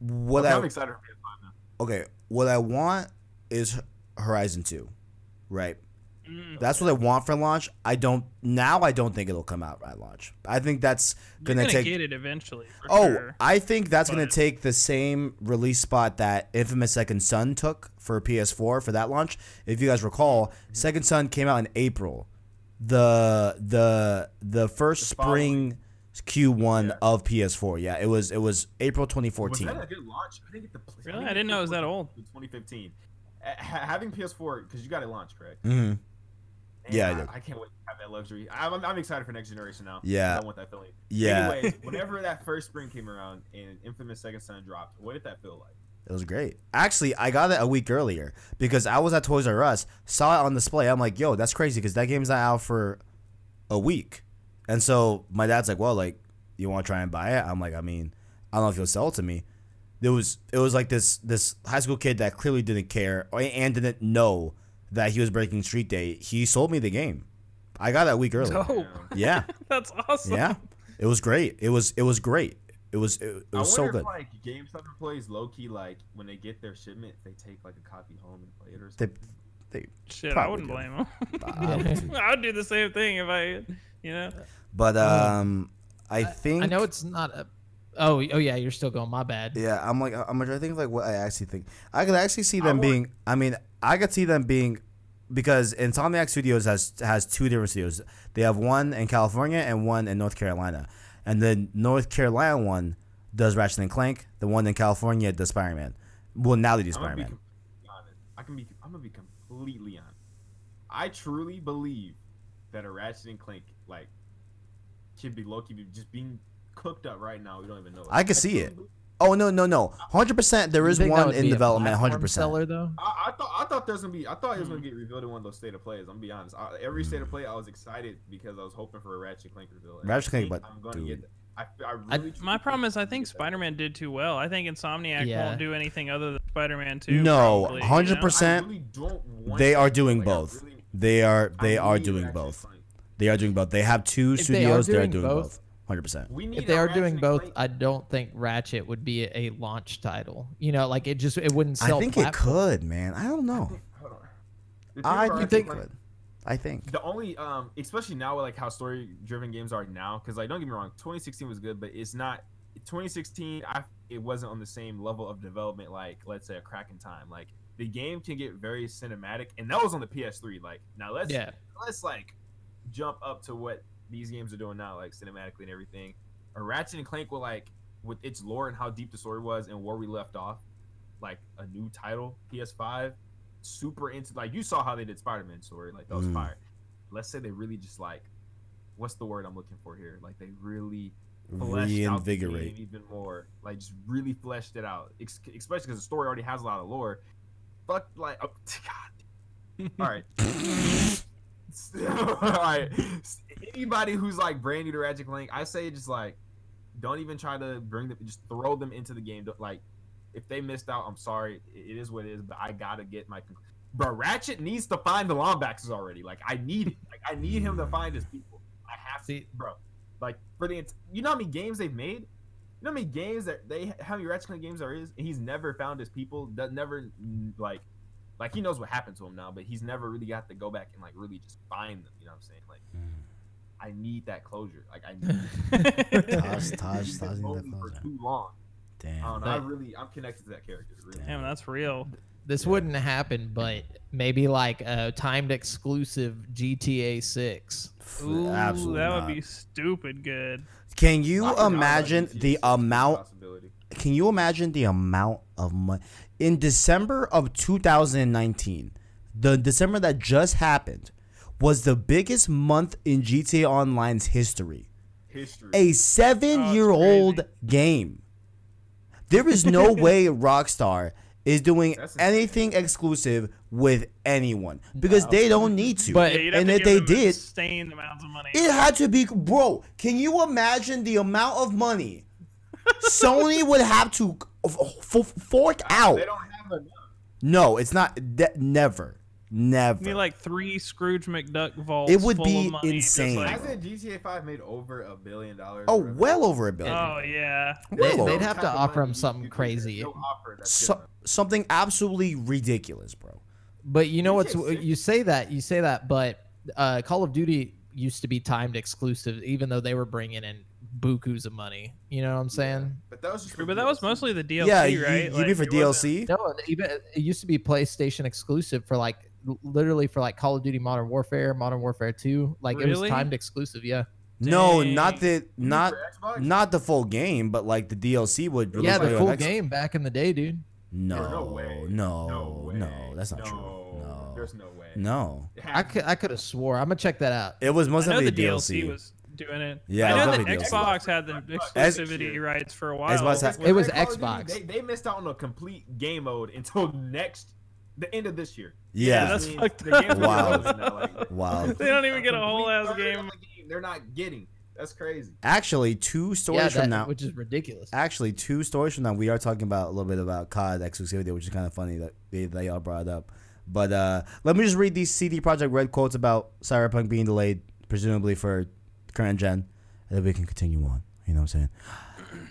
what Okay, I I'm excited for PS5 now. okay, what I want is Horizon Two, right? Mm. That's what I want for launch. I don't now. I don't think it'll come out at launch. I think that's You're gonna gonna take. get it eventually. For Oh, sure. I think that's gonna take the same release spot that Infamous Second Son took for PS4 for that launch. If you guys recall, Second Son came out in April. The the the first The spring Q1 Yeah. of PS4. Yeah, it was it was April 2014. Was 2014. that a good launch? I didn't get the. pl- Really? didn't I didn't know it was that old. 2015. Uh, having PS4 because you got it launched, correct? hmm And Yeah, I I. I can't wait to have that luxury. I'm, I'm, I'm excited for next generation now. Yeah. I want that feeling. Yeah, Anyways, whenever that first spring came around and Infamous Second Son dropped, what did that feel like? It was great. Actually, I got it a week earlier because I was at Toys R Us, saw it on display. I'm like, yo, that's crazy because that game's not out for a week. And so my dad's like, well, like, you want to try and buy it? I'm like, I mean, I don't know if you'll sell it to me. There was it was like this this high school kid that clearly didn't care and didn't know that he was breaking street day. He sold me the game, I got that week early. Dope. Yeah, That's awesome. yeah. It was great. It was it was great. It was it, it I was so wonder good. if like GameStop employees low key like when they get their shipment, they take like a copy home and play it or something. They, they, Shit, I Probably wouldn't do. blame them. I would. I would do the same thing if I, you know. but um, I think I know it's not a. Oh, oh yeah, you're still going. My bad. Yeah, I'm like I'm trying to think of like what I actually think. I could actually see them want- being. I mean, I could see them being because Insomniac Studios has has two different studios. They have one in California and one in North Carolina, and the North Carolina one does Ratchet and Clank. The one in California does Spider Man. Well, now they do Spider Man. I can be. I'm gonna be completely honest. I truly believe that a Ratchet and Clank like should be low key just being cooked up right now. We don't even know. it. I can see it. believe- Oh no no no! Hundred percent. There You is think that one in development. Hundred percent. Seller though. I, I thought I thought there's gonna be I thought it was Hmm. gonna get revealed in one of those state of plays. I'm gonna be honest. I, every state of play, I was excited because I was hoping for a Ratchet and Clank reveal. and Ratchet and Clank, but I'm gonna dude. get. that. I, I I- really. My problem is, I think gonna get that. Spider-Man did too well. I think Insomniac Yeah. won't do anything other than Spider-Man 2. No, probably, you know? hundred percent. really They are doing Like, both. really- They are they I are doing both. Clank. They are doing both. They have two If they are studios. They are doing doing both- both. Hundred percent. If they are Ratchet doing both, Clank- I don't think Ratchet would be a launch title. You know, like it just it wouldn't sell. I sell. think it could, man. I don't know. Hold on. I about do Ratchet think it and Clank- could. I think. The only, um, especially now with like how story driven games are now, because like don't get me wrong, 2016 was good, but it's not. 2016, I it wasn't on the same level of development like let's say a crack in time. Like the game can get very cinematic, and that was on the PS3. Like now let's Yeah, let's like jump up to what these games are doing now, like cinematically and everything. A Ratchet and Clank will like with its lore and how deep the story was and where we left off, like a new title, PS5, super into like you saw how they did Spider-Man story, like that was Mm. fire. Let's say they really just like what's the word I'm looking for here? Like they really fleshed out the game Reinvigorate. even more, like just really fleshed it out, Ex- especially because the story already has a lot of lore. Fuck, like, oh, God. All right. All right. Anybody who's like brand new to Ratchet Clank, I say just like, don't even try to bring them. Just throw them into the game. Like, if they missed out, I'm sorry. It is what it is. But I gotta get my. Bro, Ratchet needs to find the Lombaxes already. Like, I need it. Like, I need him to find his people. I have to, See- bro. Like, for the you know how many games they've made. You know how many games that they how many Ratchet Clank games there is, and he's never found his people. That never like like he knows what happened to him now, but he's never really got to go back and like really just find them. You know what I'm saying? Like mm. I need that closure. Like I need Taj, Taj, Taj been need that lonely for too long. I don't Damn. know. I really I'm connected to that character. Really. Damn. Damn, that's real. this Yeah. wouldn't happen, but maybe like a timed exclusive GTA Six. Ooh, Absolutely that not. would be stupid good. Can you I forgot about imagine the 6 as a amount? Can you imagine the amount of money in December of 2019? The December that just happened was the biggest month in GTA Online's history. History. A seven-year-old game. There is no way Rockstar is doing anything exclusive with anyone because they don't need to. But- Yeah, and to if they did, insane amounts of money. it had to be, bro. Can you imagine the amount of money Sony would have to f- f- fork out? They don't have enough. No, it's not. De- never, You never. need like three Scrooge McDuck vaults. It would full be of money, insane. like- Hasn't GTA 5 made over a billion dollars? oh, or well over a billion. oh yeah. Well they, would have to offer money him something crazy. no offer So, something absolutely ridiculous, bro. But you know what's you say that you say that, but uh, Call of Duty used to be timed exclusive, even though they were bringing in bukus of money. You know what I'm saying? But that was just True, for but that was mostly the DLC, yeah, you, right? you Like, mean for it wasn't- DLC? No, even it used to be PlayStation exclusive for like literally for like Call of Duty Modern Warfare, Modern Warfare 2. Like it was timed exclusive. Yeah. No, not the not not the full game, but like the DLC would. It Yeah, looks the full X- game back in the day, dude. No, There's no way. no, no, way. no, that's not no. true. No, There's no way. no. I could I could have swore. I'm gonna check that out. It was most I the DLC. DLC was doing it. Yeah, I know was that definitely Xbox DLC. had the Ex- exclusivity rights for a while. Xbox had- It was Call Duty, Xbox. They, they missed out on a complete game mode until next, the end of this year. yeah, that's Which fucked the game's up. Wow. now, like, wow. They don't even get a whole ass game. of the game They're not getting. That's crazy. Actually, two stories yeah, from that, now. which is ridiculous. Actually, two stories from now, we are talking about a little bit about COD exclusivity, which is kind of funny that they, they all brought it up. But uh, let me just read these CD Projekt Red quotes about Cyberpunk being delayed, presumably for current gen, and then we can continue on. You know what I'm saying?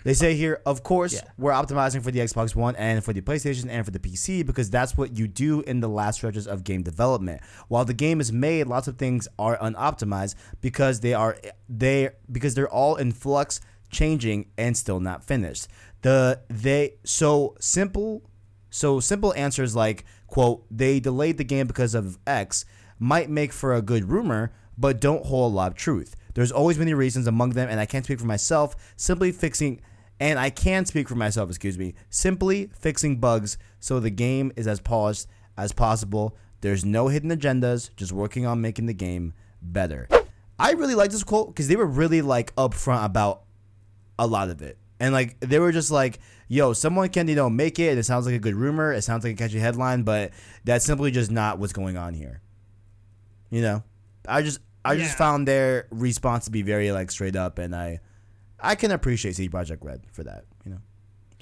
They say here, of course, Yeah. we're optimizing for the Xbox One and for the PlayStation and for the PC because that's what you do in the last stretches of game development. While the game is made, lots of things are unoptimized because they are they because they're all in flux, changing and still not finished. The they so simple so simple answers like quote they delayed the game because of X might make for a good rumor, but don't hold a lot of truth. There's always many reasons among them, and I can't speak for myself. Simply fixing, and I can speak for myself, excuse me. Simply fixing bugs so the game is as polished as possible. There's no hidden agendas, just working on making the game better. I really like this quote because they were really like upfront about a lot of it. And like they were just like, yo, someone can, you know, make it. It sounds like a good rumor. It sounds like a catchy headline, but that's simply just not what's going on here. You know? I just I just found their response to be very like straight up and I I can appreciate CD Projekt Red for that, you know.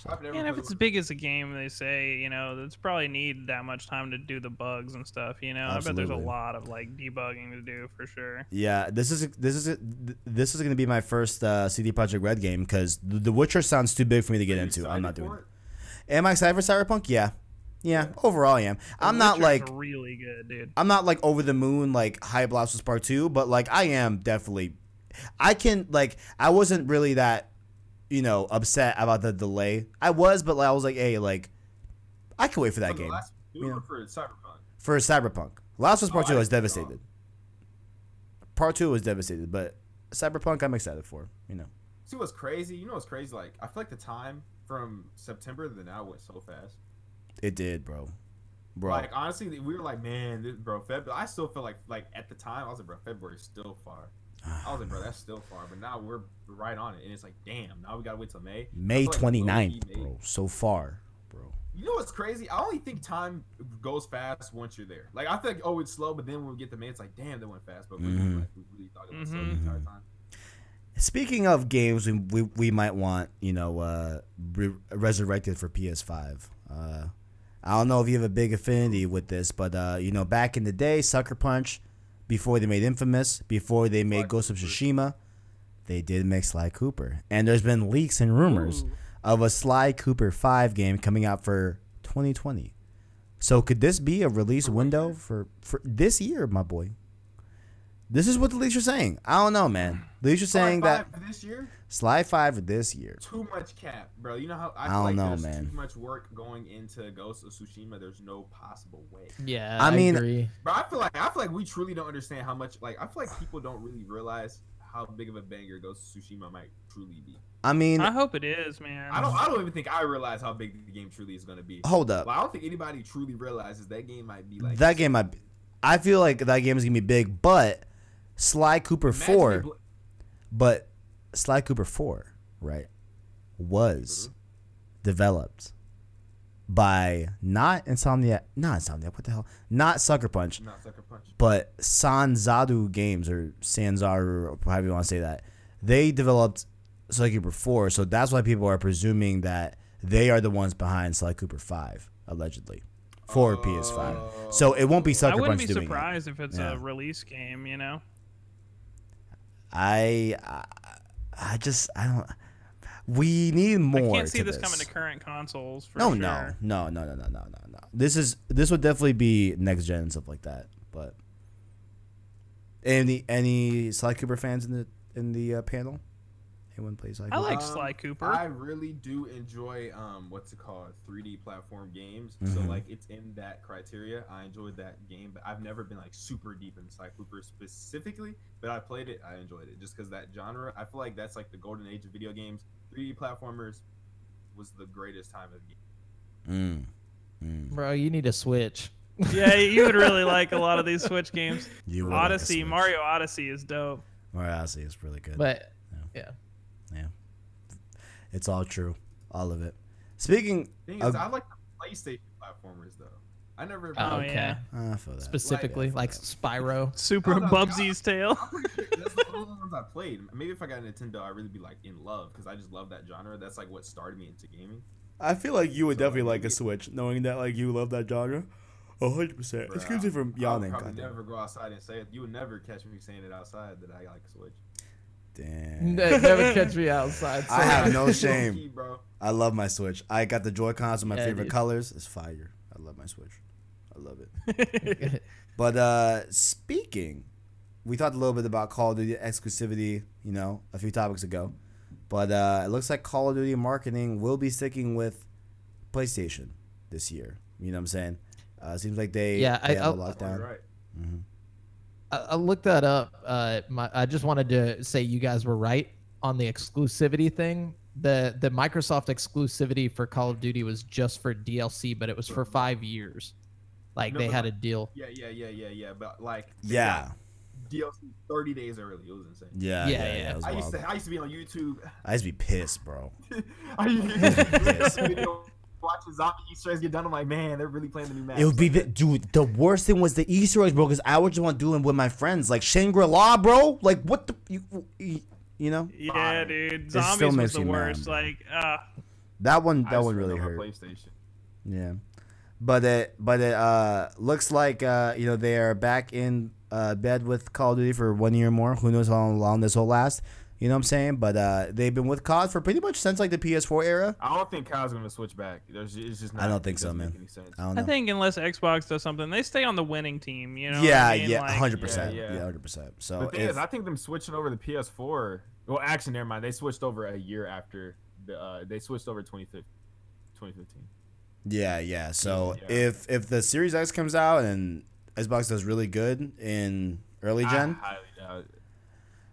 I've And if it's as big as a game, they say you know it's probably need that much time to do the bugs and stuff. You know, I bet there's a lot of like debugging to do for sure. Yeah, this is this is this is going to be my first uh, CD Projekt Red game because The Witcher sounds too big for me to get into. I'm not doing it. Am I excited for Cyberpunk? Yeah, yeah. Overall, I am. I'm not like really good, dude. I'm not like over the moon like High Blasters Part Two, but like I am definitely. I can like I wasn't really that, you know, upset about the delay. I was, but like, I was like, hey, like, I can wait for that For game last two Yeah. or for Cyberpunk? for Cyberpunk. Last was Part Oh, Two. I I was didn't know. devastated. Part Two was devastated, but Cyberpunk, I'm excited for. You know. See what's crazy? You know what's crazy? Like I feel like the time from September to now went so fast. It did, bro. Bro. Like honestly, we were like, man, this, bro, February. I still feel like like at the time I was like, bro, February's still far. I was like, bro, that's still far. But now we're right on it, and it's like, damn, now we gotta wait till May. May I feel like 29th, May- bro. So far, bro. You know what's crazy? I only think time goes fast once you're there. Like I think, oh, it's slow, but then when we get to May, it's like, damn, that went fast. But we, Mhm. like, we really thought it was slow the Mhm. entire time. Speaking of games we, we, we might want, you know, uh, re- resurrected for PS5. Uh, I don't know if you have a big affinity with this, but uh, you know, back in the day, Sucker Punch, before they made Infamous, before they made Sly Ghost of Tsushima, they did make Sly Cooper, and there's been leaks and rumors Ooh. of a Sly Cooper 5 game coming out for 2020. So could this be a release window for, for this year, my boy? This is what the leaks are saying. I don't know, man. The leaks are saying Sly that for this year, Sly 5 for this year. too much cap, bro. You know how I, I feel don't like know, there's man. Too much work going into Ghost of Tsushima. There's no possible way, Yeah, I I, mean- agree. bro. I feel like I feel like we truly don't understand how much. Like I feel like people don't really realize how big of a banger Ghost of Tsushima might truly be. I mean, I hope it is, man. I don't. I don't even think I realize how big the game truly is going to be. hold up. Well, I don't think anybody truly realizes that game might be like that game might be, I feel like that game is going to be big, but Sly Cooper Imagine 4, bl- but Sly Cooper 4, right, was Mm-hmm. developed by not Insomniac, not Insomniac, what the hell? Not Sucker Punch, Not Sucker Punch. but Sanzadu Games or Sanzaru, or however you want to say that, they developed Sly Cooper 4, so that's why people are presuming that they are the ones behind Sly Cooper 5, allegedly, for PS5. So it won't be I Sucker wouldn't Punch be doing it. surprised if it's Yeah. a release game. You know. I, I, I just, I don't. We need more. I can't see to this, coming to current consoles. For no, sure. no, no, no, no, no, no, no, no. This is this would definitely be next gen and stuff like that. But any any Sly Cooper fans in the in the uh, panel? Anyone plays Sly I Cooper? like Sly Cooper. Um, I really do enjoy um what's it called 3D platform games. So Mhm. like it's in that criteria. I enjoyed that game, but I've never been like super deep in Sly Cooper specifically. But I played it. I enjoyed it just because that genre. I feel like that's like the golden age of video games. 3D platformers was the greatest time of the game. Mm, mm. Bro, you need a switch. yeah, you would really like a lot of these Switch games. You would like Odyssey, Switch. Mario Odyssey is dope. Mario Odyssey is really good. But Yeah. yeah, it's all true, all of it. Speaking, Thing is, of, I like the PlayStation platformers though. I never. Oh, Oh okay. yeah, ah, I feel that. specifically Like- like Spyro. Super Oh, no, Bubsy's tail. I'm that's the only ones I played. Maybe if I got a Nintendo, I'd really be like in love because I just love that genre. That's like what started me into gaming. I feel like you would So, definitely like, like a Switch, knowing that like you love that genre. hundred percent. Bruh, Excuse me for I would probably goddamn. never go outside and say it. You would never catch me saying it outside that I like Switch. Damn. Ne- Never catch me outside. I have no shame. key, bro. I love my Switch. I got the Joy Cons with my Yeah, favorite dude. colors. It's fire. I love my Switch. I love it. But uh speaking, we talked a little bit about Call of Duty exclusivity, you know, a few topics ago. But uh it looks like Call of Duty marketing will be sticking with PlayStation this year. You know what I'm saying? Uh seems like they, Yeah, they I- have a I'll- lockdown. Right. hmm I, I looked that up. Uh, my, I just wanted to say you guys were right on the exclusivity thing. The the Microsoft exclusivity for Call of Duty was just for DLC, but it was for five years. Like No, they but had a deal. Yeah, yeah, yeah, yeah, yeah. But like, they Yeah. DLC 30 days early. It was insane. Yeah, Yeah, yeah, yeah. yeah. it was I used to, I used to be on YouTube. I used to be pissed, bro. I used to be video watching zombie Easter eggs get done. I'm like, man, they're really playing the new map. It would be, the, dude. The worst thing was the Easter eggs, bro. Because I would just want to do them with my friends, like Shangri La, bro. Like what the, you, you, you know, Yeah, Fine. dude. still Zombies was makes the me worst. bro. like, uh, that one, that one really hurt. PlayStation. Yeah, but it, but it uh looks like uh you know they are back in uh bed with Call of Duty for one year more. Who knows how long this will last? You know what I'm saying? But uh they've been with COD for pretty much since like the PS4 era. I don't think Kyle's gonna switch back. There's, it's just not, I don't think so, man. Make any sense. I don't know. I think unless Xbox does something, they stay on the winning team. You know? yeah, I mean? yeah, Like, hundred percent, Yeah, yeah, yeah. hundred percent. So the thing if, is, I think them switching over the PS4. Well, actually, never mind. They switched over a year after the. Uh, they switched over 2015. 2015. Yeah, yeah. So Yeah. if if the Series X comes out and Xbox does really good in early gen, I highly doubt it.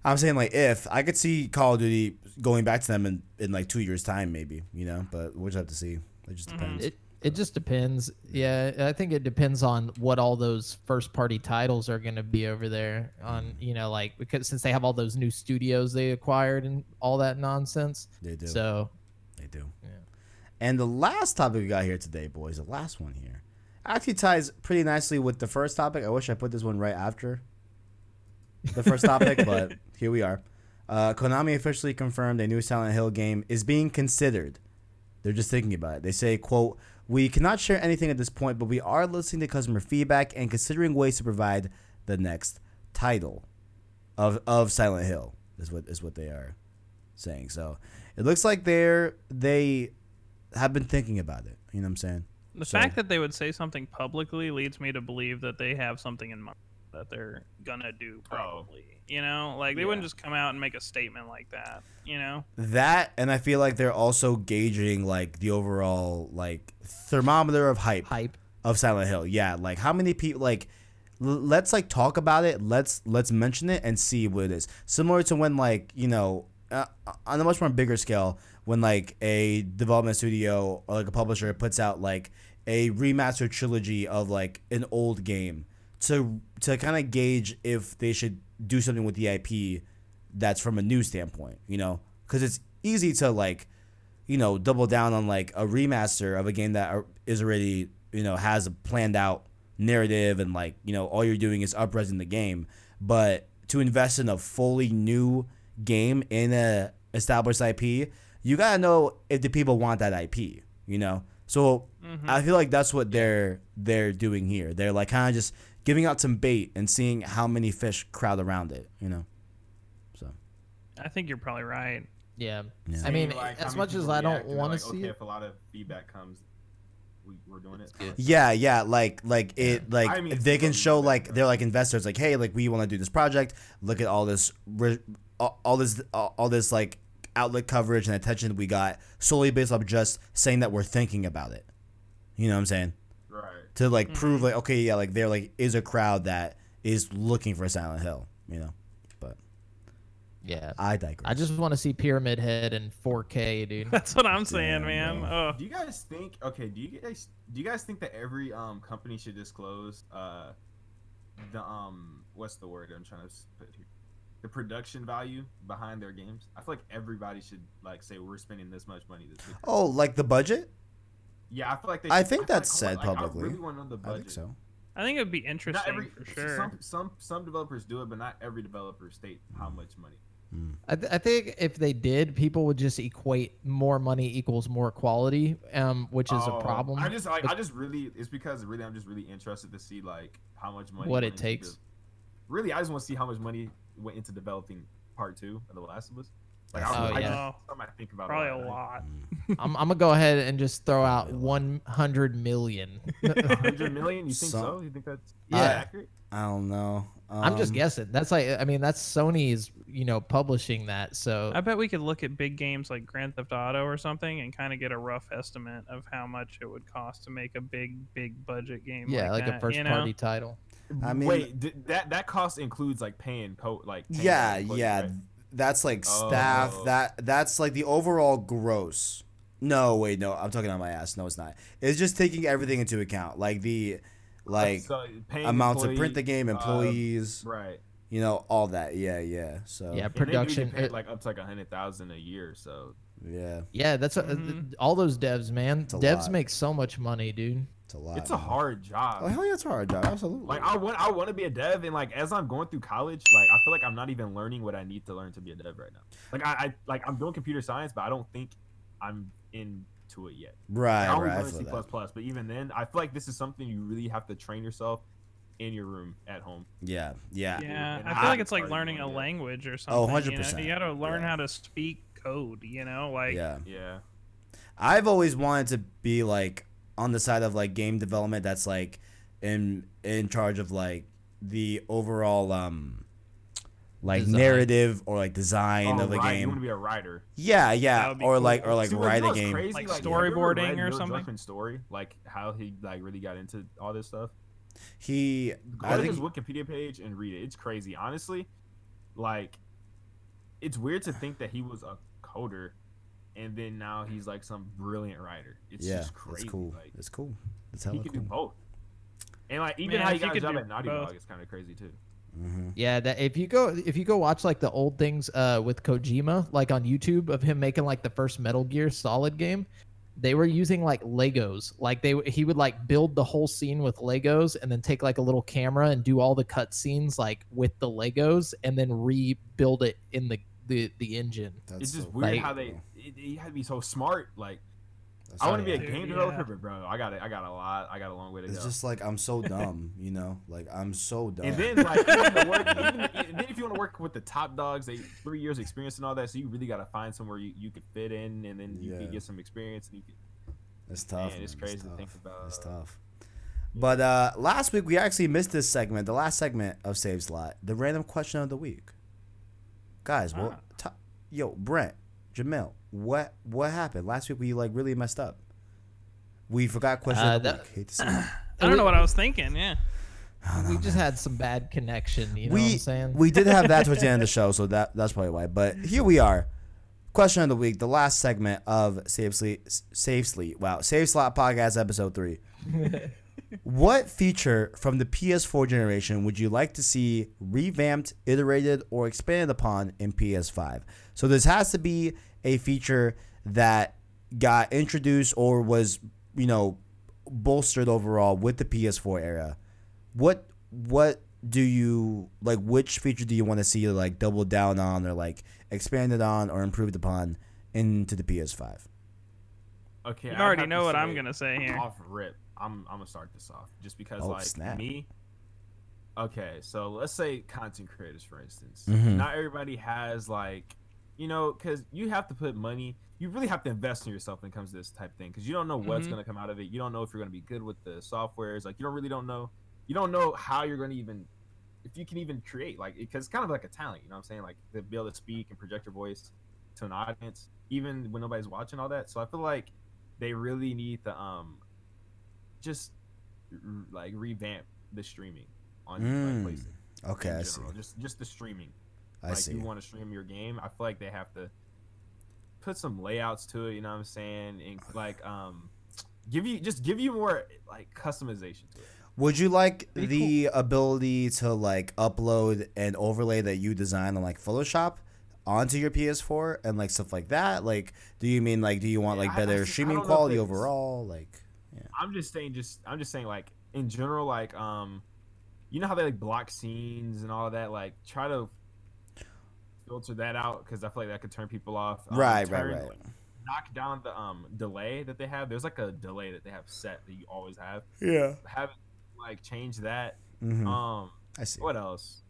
I'm saying like if I could see Call of Duty going back to them in, in like two years time, maybe you know, but we'll just have to see. It just mm-hmm. depends. It it just depends. Yeah, I think it depends on what all those first party titles are going to be over there. On mm-hmm. you know like because since they have all those new studios they acquired and all that nonsense. They do. So They do. Yeah. And the last topic we got here today, boys, the last one here, actually ties pretty nicely with the first topic. I wish I put this one right after the first topic, but here we are. Uh, Konami officially confirmed a new Silent Hill game is being considered. They're just thinking about it. They say, "quote We cannot share anything at this point, but we are listening to customer feedback and considering ways to provide the next title of of Silent Hill." Is what is what they are saying. So it looks like they're they have been thinking about it. You know what I'm saying? The So- fact that they would say something publicly leads me to believe that they have something in mind that they're gonna do probably. You know, like they wouldn't just come out and make a statement like that. You know, That and I feel like they're also gauging like the overall like thermometer of hype, hype. of Silent Hill. Yeah, like how many people like let's like talk about it. Let's let's mention it and see what it is. Similar to when like, you know, uh, on a much more bigger scale when like a development studio or like a publisher puts out like a remastered trilogy of like an old game to to kind of gauge if they should do something with the IP that's from a new standpoint, you know? Cuz it's easy to like you know, double down on like a remaster of a game that is already, you know, has a planned out narrative and like, you know, all you're doing is upresing the game. But to invest in a fully new game in a established IP, you gotta know if the people want that IP, you know. So mm-hmm. I feel like that's what they're they're doing here. They're like kind of just giving out some bait and seeing how many fish crowd around it, you know. So I think you're probably right. Yeah. Yeah. I mean, like, as much as people I don't react, and they're want to like, see okay, it, if a lot of feedback comes, we, we're doing it. good. Yeah, yeah, like like it like I mean, they can show like they're like investors like hey like we want to do this project look at all this all, all this all, all this like outlet coverage and attention that we got solely based off just saying that we're thinking about it you know what I'm saying Right. To like Mm-hmm. prove like okay yeah like there like is a crowd that is looking for Silent Hill you know but Yeah. I digress I just want to see Pyramid Head in 4K, dude. That's what I'm saying, Damn, man. Oh, Do you guys think? Okay. Do you guys do you guys think that every um company should disclose uh the um what's the word I'm trying to s- put here the production value behind their games? I feel like everybody should like say we're spending this much money. This week. oh like the budget yeah, I feel like they. I think feel that's like, said like, publicly. I really want to know the I think so I think it would be interesting every for sure. some some some developers do it, but not every developer state how much money. I, th- I think if they did, people would just equate more money equals more quality, um, which is Oh, a problem. I just like I just really it's because really I'm just really interested to see like how much money What it takes. the- really, I just want to see how much money went into developing part two of The Last of Us. Like, I, Oh, I, yeah. just, something I think about probably lot. a lot. I'm, I'm gonna go ahead and just throw out 100 million. 100 million? You think So- so? You think that's Yeah. accurate? I don't know. I'm just Um, guessing. That's like, I mean, that's Sony's, you know, publishing that. So I bet we could look at big games like Grand Theft Auto or something and kind of get a rough estimate of how much it would cost to make a big, big budget game. yeah, like, that, a first you know? party title. I mean- wait, did, that that cost includes like paying co like paying Yeah, yeah. right? That's like staff. Oh. That that's like the overall gross. No, wait, no. I'm talking on my ass. No, it's not. It's just taking everything into account, like the like So, paying amount to print the game, uh, employees, right? you know, all that. Yeah, yeah. So Yeah, And they do get production. paid, it- like up to like a hundred thousand a year. So yeah, yeah, that's a, Mhm. all those devs, man. a Devs lot. make so much money, dude. It's a lot. it's a man. hard job. Oh hell yeah, it's a hard job. Absolutely. Like I want, I want to be a dev, and like as I'm going through college, like I feel like I'm not even learning what I need to learn to be a dev right now. Like I, I like I'm doing computer science, but I don't think I'm into it yet. right, I always right. I learned feel C plus plus, but even then, I feel like this is something you really have to train yourself in your room at home. Yeah, yeah. Yeah, And I feel like it's like learning a language or oh, something. Oh, You, know? 100%, you gotta learn yeah. how to speak code. You know, like yeah. Yeah, I've always wanted to be like on the side of like game development that's like in in charge of like the overall um like Design. narrative or like design oh, of the right. You want to be a writer? Yeah, That yeah, or cool. like or like See, write you know a game. crazy? Like have you ever storyboarding read or Neil something? Druckmann's story, like how he like really got into all this stuff. He Go I to think his Wikipedia page and read it. It's crazy, honestly. Like, it's weird to think that he was a coder, and then now he's like some brilliant writer. It's yeah, just crazy. it's cool. Like, it's cool. It's he hella could cool. do both. And like even Man, how he if you got a could job do at Naughty both. Dog is kind of crazy too. hmm Yeah, that if you go if you go watch like the old things uh with Kojima, like on YouTube of him making like the first Metal Gear Solid game, they were using like Legos. Like they he would like build the whole scene with Legos and then take like a little camera and do all the cut scenes like with the Legos and then rebuild it in the the, the engine. That's it's just so weird Like- how they. It, you had to be so smart. Like That's I want to be a game yeah. developer, but bro, I got it. I got a lot. I got a long way to It's go. just like I'm so dumb, you know. Like I'm so dumb. and then like even work, even, and then if you want to work with the top dogs, they three years experience and all that, so you really got to find somewhere you, you could fit in, and then you Yeah. can get some experience, and you can. It's tough. Man, it's man. crazy to tough. think about. It's tough. But uh last week we actually missed this segment, the last segment of Save Slot, the random question of the week. Guys, well, Ah. t- yo, Brent, Jamel, what what happened last week? We like really messed up. We forgot question Uh, of the that- week. Hate to see it. I don't know what I was thinking. Yeah. we just had some bad connection, you know we what I'm saying? we did have that towards the end of the show, so that that's probably why. But here we are. Question of the week, the last segment of Save Sleep, Save Sleep. Wow, Save Slot podcast episode three. what feature from the PS4 generation would you like to see revamped, iterated, or expanded upon in PS5? So this has to be a feature that got introduced or was, you know, bolstered overall with the PS4 era. What what do you like? Which feature do you want to see like double down on or like expanded on or improved upon into the PS5? Okay, You I'd already know to what I'm gonna say here. Off rip, I'm I'm gonna start this off just because Oh, like snap. me. Okay, so let's say content creators, for instance. Mhm. Not everybody has like, you know, because you have to put money. You really have to invest in yourself when it comes to this type of thing because you don't know what's Mhm. gonna come out of it. You don't know if you're gonna be good with the softwares. Like you don't really don't know. You don't know how you're gonna even, if you can even create like because it's kind of like a talent. You know what I'm saying? Like to be able to speak and project your voice to an audience, even when nobody's watching all that. So I feel like they really need to um just r- like revamp the streaming on Mm, like, PlayStation Okay, I see. Just just the streaming. I like see. you want to stream your game, I feel like they have to put some layouts to it. You know what I'm saying? And like um give you just give you more like customization to it. Would you like Pretty the ability to like upload an overlay that you design on like Photoshop onto your PS4 and like stuff like that? Like, do you mean like do you want Yeah, like I- I better just- I streaming don't know if quality overall? Like, I'm just saying just I'm just saying like in general like um you know how they like block scenes and all of that like try to filter that out because I feel like that could turn people off. Um, Right, right, turn- right. Knock down the um delay that they have. There's like a delay that they have set that you always have. Yeah. Have it like change that. hmm Um, I see. what else?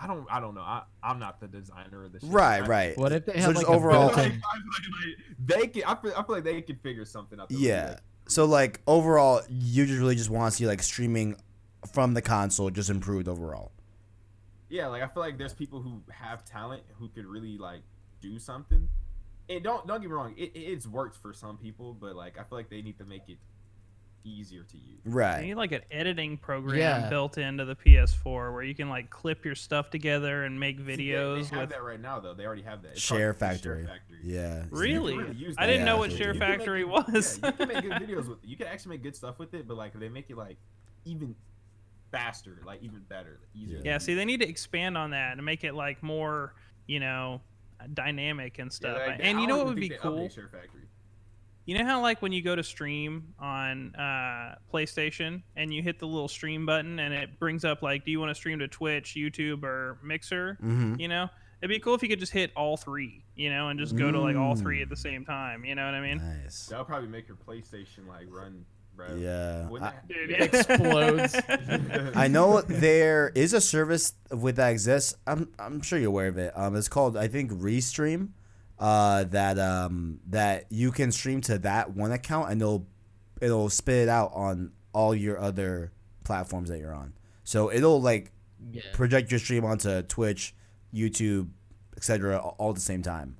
I don't. I don't know. I, I'm not the designer of the. Shit. Right, right. What if they So like overall- a Like. I feel like they can. I feel, I feel like they can figure something out. that would Yeah. So like overall, you just really just want to see like streaming from the console just improved overall. yeah, like I feel like there's people who have talent who could really like do something. And don't don't get me wrong, it, it's worked for some people, but like I feel like they need to make it easier to use. They Right. need like an editing program Yeah. built into the PS4 where you can like clip your stuff together and make See, they- videos they, have with. that right now though. They already have that. It's Share called the Factory. Factory. Yeah. So Really? really I didn't know what Share you can make Factory was. Yeah, you can make good videos with it. You can actually make good stuff with it, but like they make it like even faster, like even better, easier. Yeah, see, they need to expand on that and make it like more, you know, dynamic and Yeah, stuff. like, and you know what would be think they update cool? Share Factory. You know how like when you go to stream on uh, PlayStation and you hit the little stream button and it brings up like, do you want to stream to Twitch, YouTube, or Mixer? Mm-hmm. You know, it'd be cool if you could just hit all three, you know, and just go to like all three Mm. at the same time. You know what I mean? Nice. That'll probably make your PlayStation like run. Bro. Yeah. Wouldn't I- it? Explodes. I know there is a service with that exists. I'm I'm sure you're aware of it. Um, it's called I think Restream. Uh, that um that you can stream to that one account and it'll it'll spit it out on all your other platforms that you're on. So it'll like Yeah. project your stream onto Twitch, YouTube, etc. all at the same time.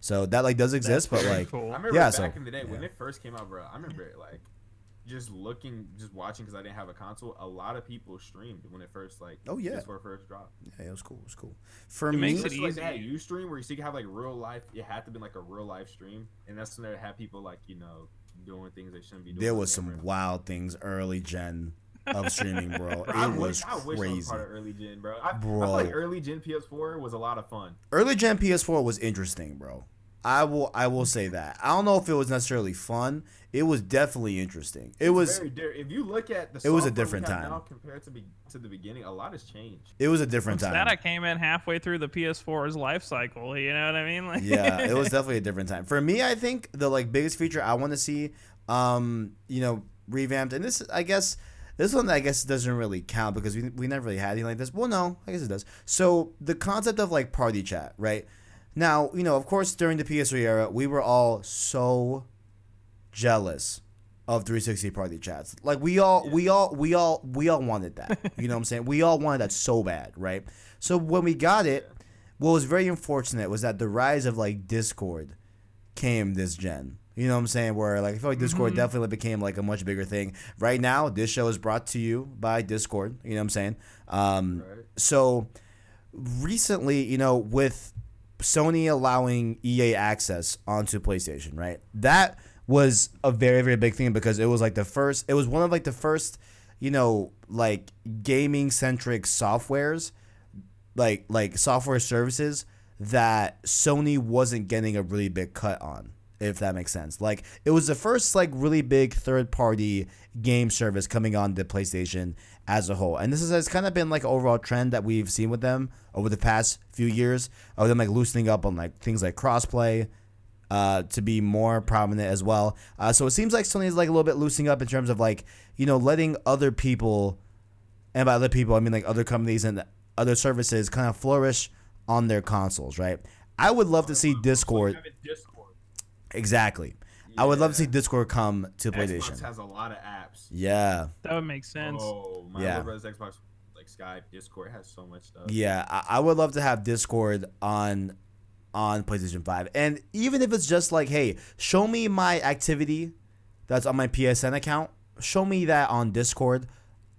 So that like does exist, but like cool. I remember Yeah, back so- in the day when it first came out, bro. I remember it like just looking, just watching because I didn't have a console. A lot of people streamed when it first like. Oh, yeah. PS4 first dropped. yeah, it was cool. It was cool. For It me, makes it Especially like they had easy. you stream where you could have like real life. It had to be like a real life stream, and that's when they had people like you know doing things they shouldn't be doing. there was some camera. wild things early gen of streaming, bro. Bro, I It wish, was I wish I was crazy. part of early gen, bro. I, I feel like early gen PS4 was a lot of fun. Early gen PS4 was interesting, bro. I will I will say that. I don't know if it was necessarily fun. It was definitely interesting. It It's was very di- if you look at the it was a different time. now compared to be, to the beginning. A lot has changed. it was a different What's time. that? I came in halfway through the PS4's life cycle. You know what I mean? Like, yeah, it was definitely a different time. For me, I think the like biggest feature I want to see, um, you know, revamped, and this I guess this one I guess doesn't really count because we we never really had anything like this. Well, no, I guess it does. So the concept of like party chat, right? Now, you know, of course, during the PS3 era, we were all so jealous of 360 party chats. Like we all, we all, we all, we all wanted that. You know what I'm saying? We all wanted that so bad, right? So when we got it, what was very unfortunate was that the rise of like Discord came this gen. You know what I'm saying? Where like I feel like Discord definitely became like a much bigger thing. Right now, this show is brought to you by Discord. You know what I'm saying? Um, Right. so recently, you know, with Sony allowing EA access onto PlayStation, right? That was a very very big thing because it was like the first. It was one of like the first, you know, like gaming centric softwares, like like software services that Sony wasn't getting a really big cut on. If that makes sense. Like it was the first like really big third party game service coming on the PlayStation as a whole. And this is, has kind of been like an overall trend that we've seen with them over the past few years of them like loosening up on like things like crossplay uh, to be more prominent as well. Uh, so it seems like Sony is like a little bit loosening up in terms of like, you know, letting other people, and by other people, I mean like other companies and other services kind of flourish on their consoles, right? I would love to see. Discord. Exactly. I would love to see Discord come to PlayStation. Xbox has a lot of apps. Yeah. that would make sense. Oh, my Yeah. brother's Xbox, like Skype, Discord has so much stuff. Yeah, I, I would love to have Discord on on PlayStation 5. And even if it's just like, hey, show me my activity that's on my PSN account, show me that on Discord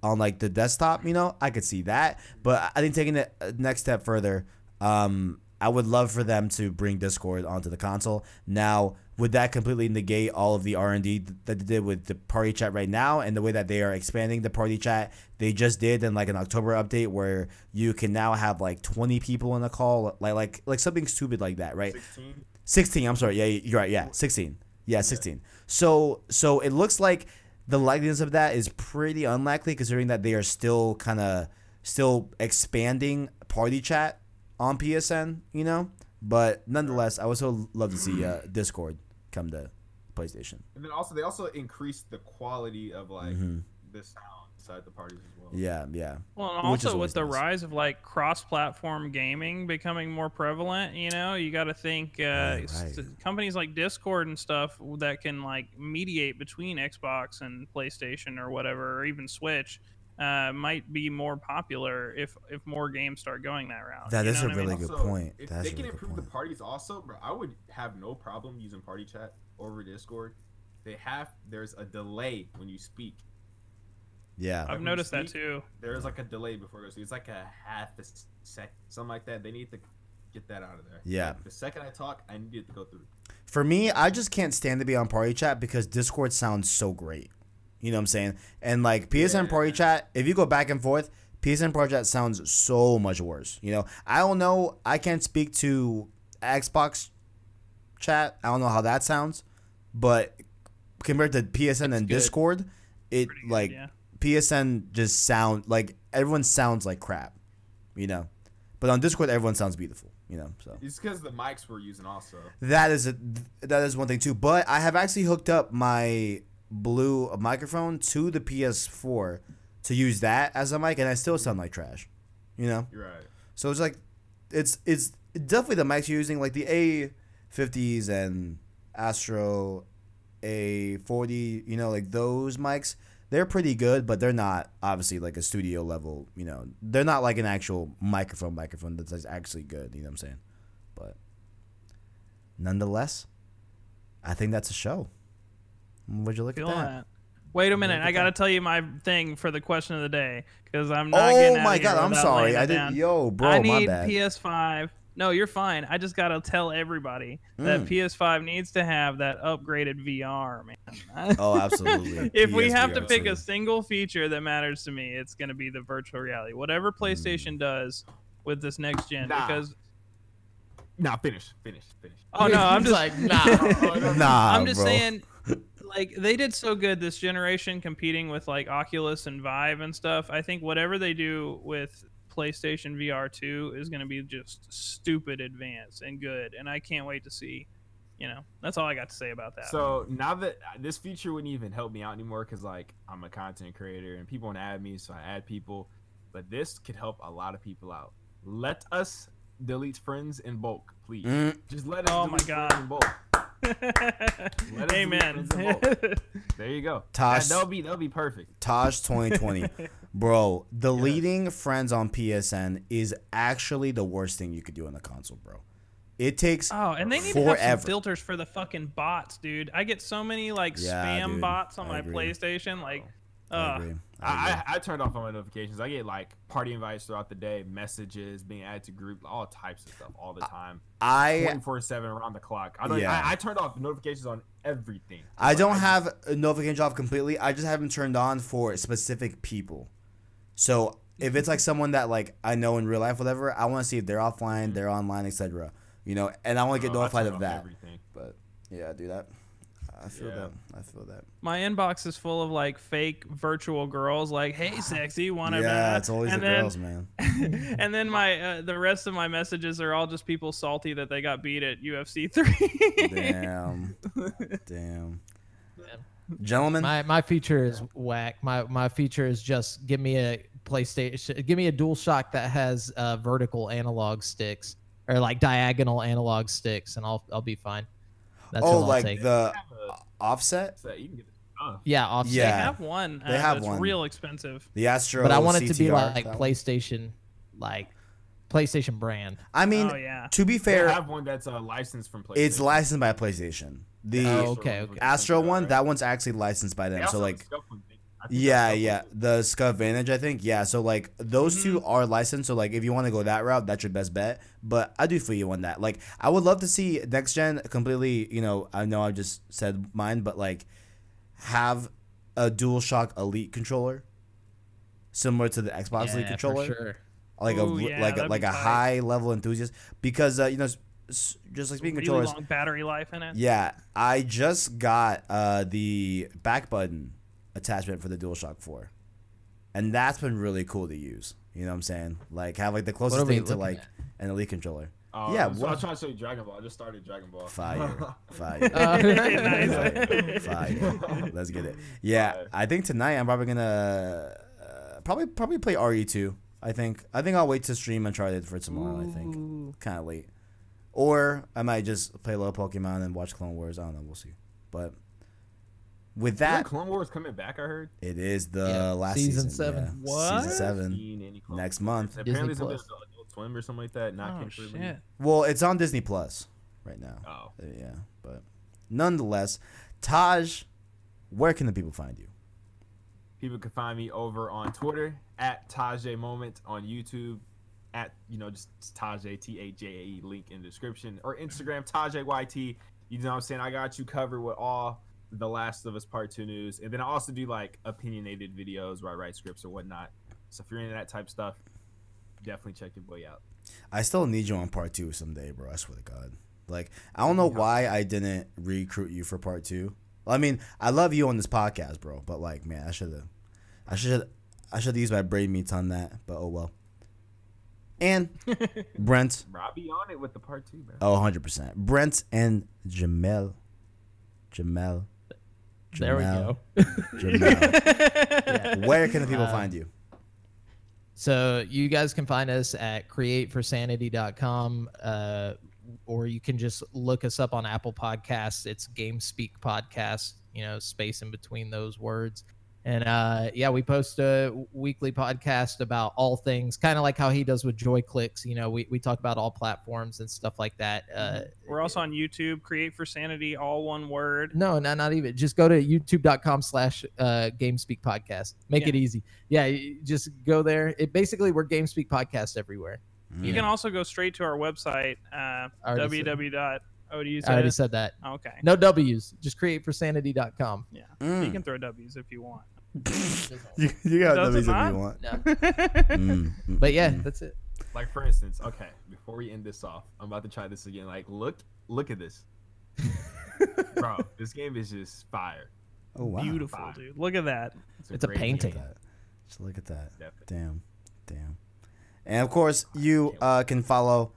on like the desktop, you know, I could see that. But I think taking it next step further, um, I would love for them to bring Discord onto the console. Now, would that completely negate all of the R and D that they did with the party chat right now, and the way that they are expanding the party chat? They just did in like an October update where you can now have like twenty people in a call, like like like something stupid like that, right? 16. 16 i'm sorry yeah you're right yeah 16 yeah 16 so so it looks like the likeliness of that is pretty unlikely considering that they are still kind of still expanding party chat on PSN, you know. But nonetheless, I would still love to see uh, Discord come to PlayStation. And then also they also increased the quality of like Mhm. the sound inside the parties as well. Yeah, yeah. Well, and also with the nice. rise of like cross-platform gaming becoming more prevalent, you know, you got to think uh, Right, s- right. companies like Discord and stuff that can like mediate between Xbox and PlayStation or whatever, or even Switch, uh, might be more popular if if more games start going that route. That you is a what I mean? really good Also, point. If That's they can really improve the parties also, bro, I would have no problem using party chat over Discord. They have there's a delay when you speak. Yeah. I've when you noticed that too. There's like a delay before it goes. It's like a half a sec, something like that. They need to get that out of there. Yeah. Like, the second I talk, I need it to go through. For me, I just can't stand to be on party chat because Discord sounds so great. You know what I'm saying? And like PSN party Yeah. chat, if you go back and forth, PSN party chat sounds so much worse. You know, I don't know. I can't speak to Xbox chat. I don't know how that sounds, but compared to PSN and good. Discord, it good, like yeah. PSN just sound like everyone sounds like crap. You know, but on Discord, everyone sounds beautiful. You know, so. It's because the mics we're using also. That is a, that is one thing too. But I have actually hooked up my blue a microphone to the PS4 to use that as a mic, and I still sound like trash. You know, You're right. so it's like it's it's definitely the mics you're using, like the A50s and Astro A40. You know, like those mics. They're pretty good, but they're not obviously like a studio level. You know, they're not like an actual microphone microphone that's actually good. You know what I'm saying? But nonetheless, I think that's a show. Would you look Feeling at that? that. Wait a minute, I got to tell you my thing for the question of the day because I'm not. getting Oh out my of here god, I'm sorry. I didn't. Yo, bro, I my need bad. PS5. No, you're fine. I just gotta tell everybody that Mm. PS5 needs to have that upgraded VR, man. oh, absolutely. if we have to pick too. a single feature that matters to me, it's gonna be the virtual reality. Whatever PlayStation does with this next gen, Nah. because Nah, finish, finish, finish. oh no, I'm just like, nah. nah, I'm just bro. saying, like they did so good this generation, competing with like Oculus and Vive and stuff. I think whatever they do with PlayStation VR 2 is going to be just stupid advanced and good, and I can't wait to see. You know, that's all I got to say about that. So now that this feature wouldn't even help me out anymore because like I'm a content creator and people want to add me, so I add people. But this could help a lot of people out. Let us delete friends in bulk, please. Mm, Just let us. Oh my God. friends in bulk. Us Amen. delete There you go. Tosh- That, that'll be that'll be perfect. Taj 2020, bro. Deleting friends on PSN is actually the worst thing you could do on the console, bro. It takes Oh, and they need to have some filters for the fucking bots, dude. I get so many like Yeah, spam dude. bots on I my agree. PlayStation. Like, I uh, agree. I. I, I, I turned off all my notifications. I get like party invites throughout the day, messages, being added to group, all types of stuff all the time. I 24 7 around the clock. I don't Yeah. I, I turned off notifications on everything. I Like, don't just- have notifications off completely. I just have them turned on for specific people. So if it's like someone that like I know in real life, whatever, I want to see if they're offline, mm-hmm. they're online, etc. You know, and I want to get Oh, notified of that. Everything. But yeah, do that. I feel Yeah. that. I feel that. my inbox is full of like fake virtual girls. Like, hey, sexy, want to? yeah, it's always and the then, girls, man. and then my uh, the rest of my messages are all just people salty that they got beat at UFC three. Damn. Damn. Gentlemen, My my feature is whack. My my feature is just give me a PlayStation, give me a Dual Shock that has uh, vertical analog sticks or like diagonal analog sticks, and I'll I'll be fine. That's oh, all I'll like take. the Have offset, so you can get it. Yeah, offset. Yeah. They have one. They uh, have that's one. real expensive. the Astro. but I want it to be CTR, like. PlayStation, like PlayStation brand. I mean, oh yeah. to be they fair, have one that's uh, licensed from PlayStation. it's licensed by PlayStation. The Oh, okay, okay. Astro one, that one's actually licensed by They them. also So have like, a Scuf one, I think yeah, yeah, the Scuf Vantage, I think, yeah. So like, those two Mm-hmm. are licensed. So like, if you want to go that route, that's your best bet. But I do feel you on that. Like, I would love to see next gen completely. You know, I know I just said mine, but like, have a DualShock Elite controller, similar to the Xbox Elite controller. for sure. like Ooh, a yeah, like a, like a high level enthusiast because uh, you know just like speaking Really controllers long battery life in it. yeah i just got uh the back button attachment for the DualShock 4 and that's been really cool to use. You know what I'm saying? Like have like the closest thing to like at? an elite controller. Oh, Yeah, yeah, so I what- was trying to show you Dragon Ball. I just started Dragon Ball. Fire, fire. Uh, Fire, fire. Let's get it. Yeah, Fire. I think tonight I'm probably gonna uh, probably probably play RE2. I think I think I'll wait to stream and try Uncharted for tomorrow. I think kind of late, or I might just play a little Pokemon and watch Clone Wars. I don't know. We'll see. But with Isn't that, Clone Wars coming back. I heard. it is the Yeah, last season season. seven. yeah. What? Season seven Seen any Clone next month. And Apparently, Disney something Plus. Adult Swim or something like that. Not Oh came shit! Well, it's on Disney Plus right now. Oh, Uh, Yeah, but nonetheless, Taj, where can the people find you? people can find me over on Twitter at Tajay Moment on YouTube at you know just Tajay T A J A E link in the description or Instagram Tajay YT. You know what I'm saying? I got you covered with all the Last of Us Part Two news, and then I also do like opinionated videos where I write scripts or whatnot. So if you're into that type of stuff, definitely check your boy out. I still need you on part two someday, bro. I swear to God. Like, I don't know why I didn't recruit you for part two. I mean, I love you on this podcast, bro. But like, man, I should have, I should, I should have used my brain meats on that. But oh well. And Brent, Robbie on it with the Part Two, bro. oh, 100 percent. Brent and Jamel, Jamel, There we go. Jamel. Where can the people Uh, find you? So you guys can find us at createforsanity.com uh, or you can just look us up on Apple Podcasts. It's Game Speak Podcast, you know, space in between those words. And uh, yeah, we post a weekly podcast about all things, kind of like how he does with Joy Clicks. You know, we, we talk about all platforms and stuff like that. Uh, We're also on YouTube. Create for Sanity, all one word. no, not not even. Just go to youtube.com slash uh GameSpeak podcast. Make Yeah. it easy. Yeah, just go there. It basically we're GameSpeak podcast everywhere. You Mm. can also go straight to our website, uh, I already said- www. Oh, do you I already said that. Okay. No W's. Just createforsanity.com. You Mm. You can throw W's if you want. You, you got Does W's it if not? you want. No. Mm, mm, But yeah, mm. that's it. Like for instance, okay, before we end this off, I'm about to try this again. Like, look, look at this, bro. This game is just fire. Oh wow. Beautiful, Fine. dude. Look at that. It's a great painting. game. Look at that. Just look at that. Definitely. Damn. Damn. And of course, you uh, can follow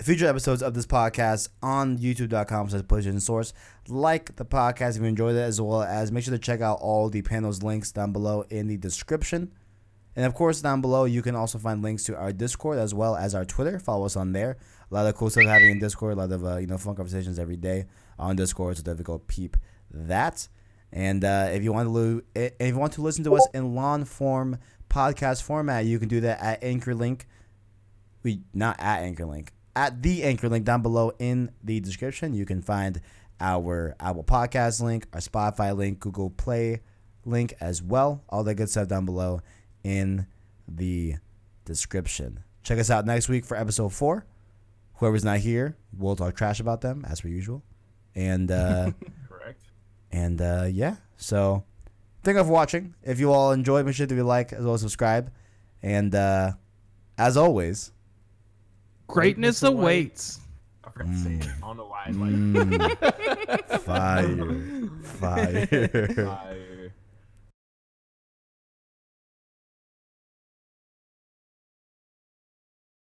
future episodes of this podcast on youtube.com slash position source. Like the podcast if you enjoyed it, as well as make sure to check out all the panels links down below in the description. And of course, down below, you can also find links to our Discord as well as our Twitter. Follow us on there. A lot of cool stuff happening in Discord. A lot of uh, you know fun conversations every day on Discord. So definitely go peep that. And uh, if you want to lo- if you want to listen to us in long form podcast format, you can do that at Anchor Link. We not at Anchor Link at the Anchor Link down below in the description. You can find our Apple Podcast link, our Spotify link, Google Play link as well. All that good stuff down below in the description. Check us out next week for episode four. Whoever's not here, we'll talk trash about them as per usual. And uh, Correct. and uh, yeah, so thank you for watching. If you all enjoyed, make sure to be like as well as subscribe. And uh, as always, Greatness awaits. I forgot to say it. I don't know why. It's like, mm, fire, fire. fire.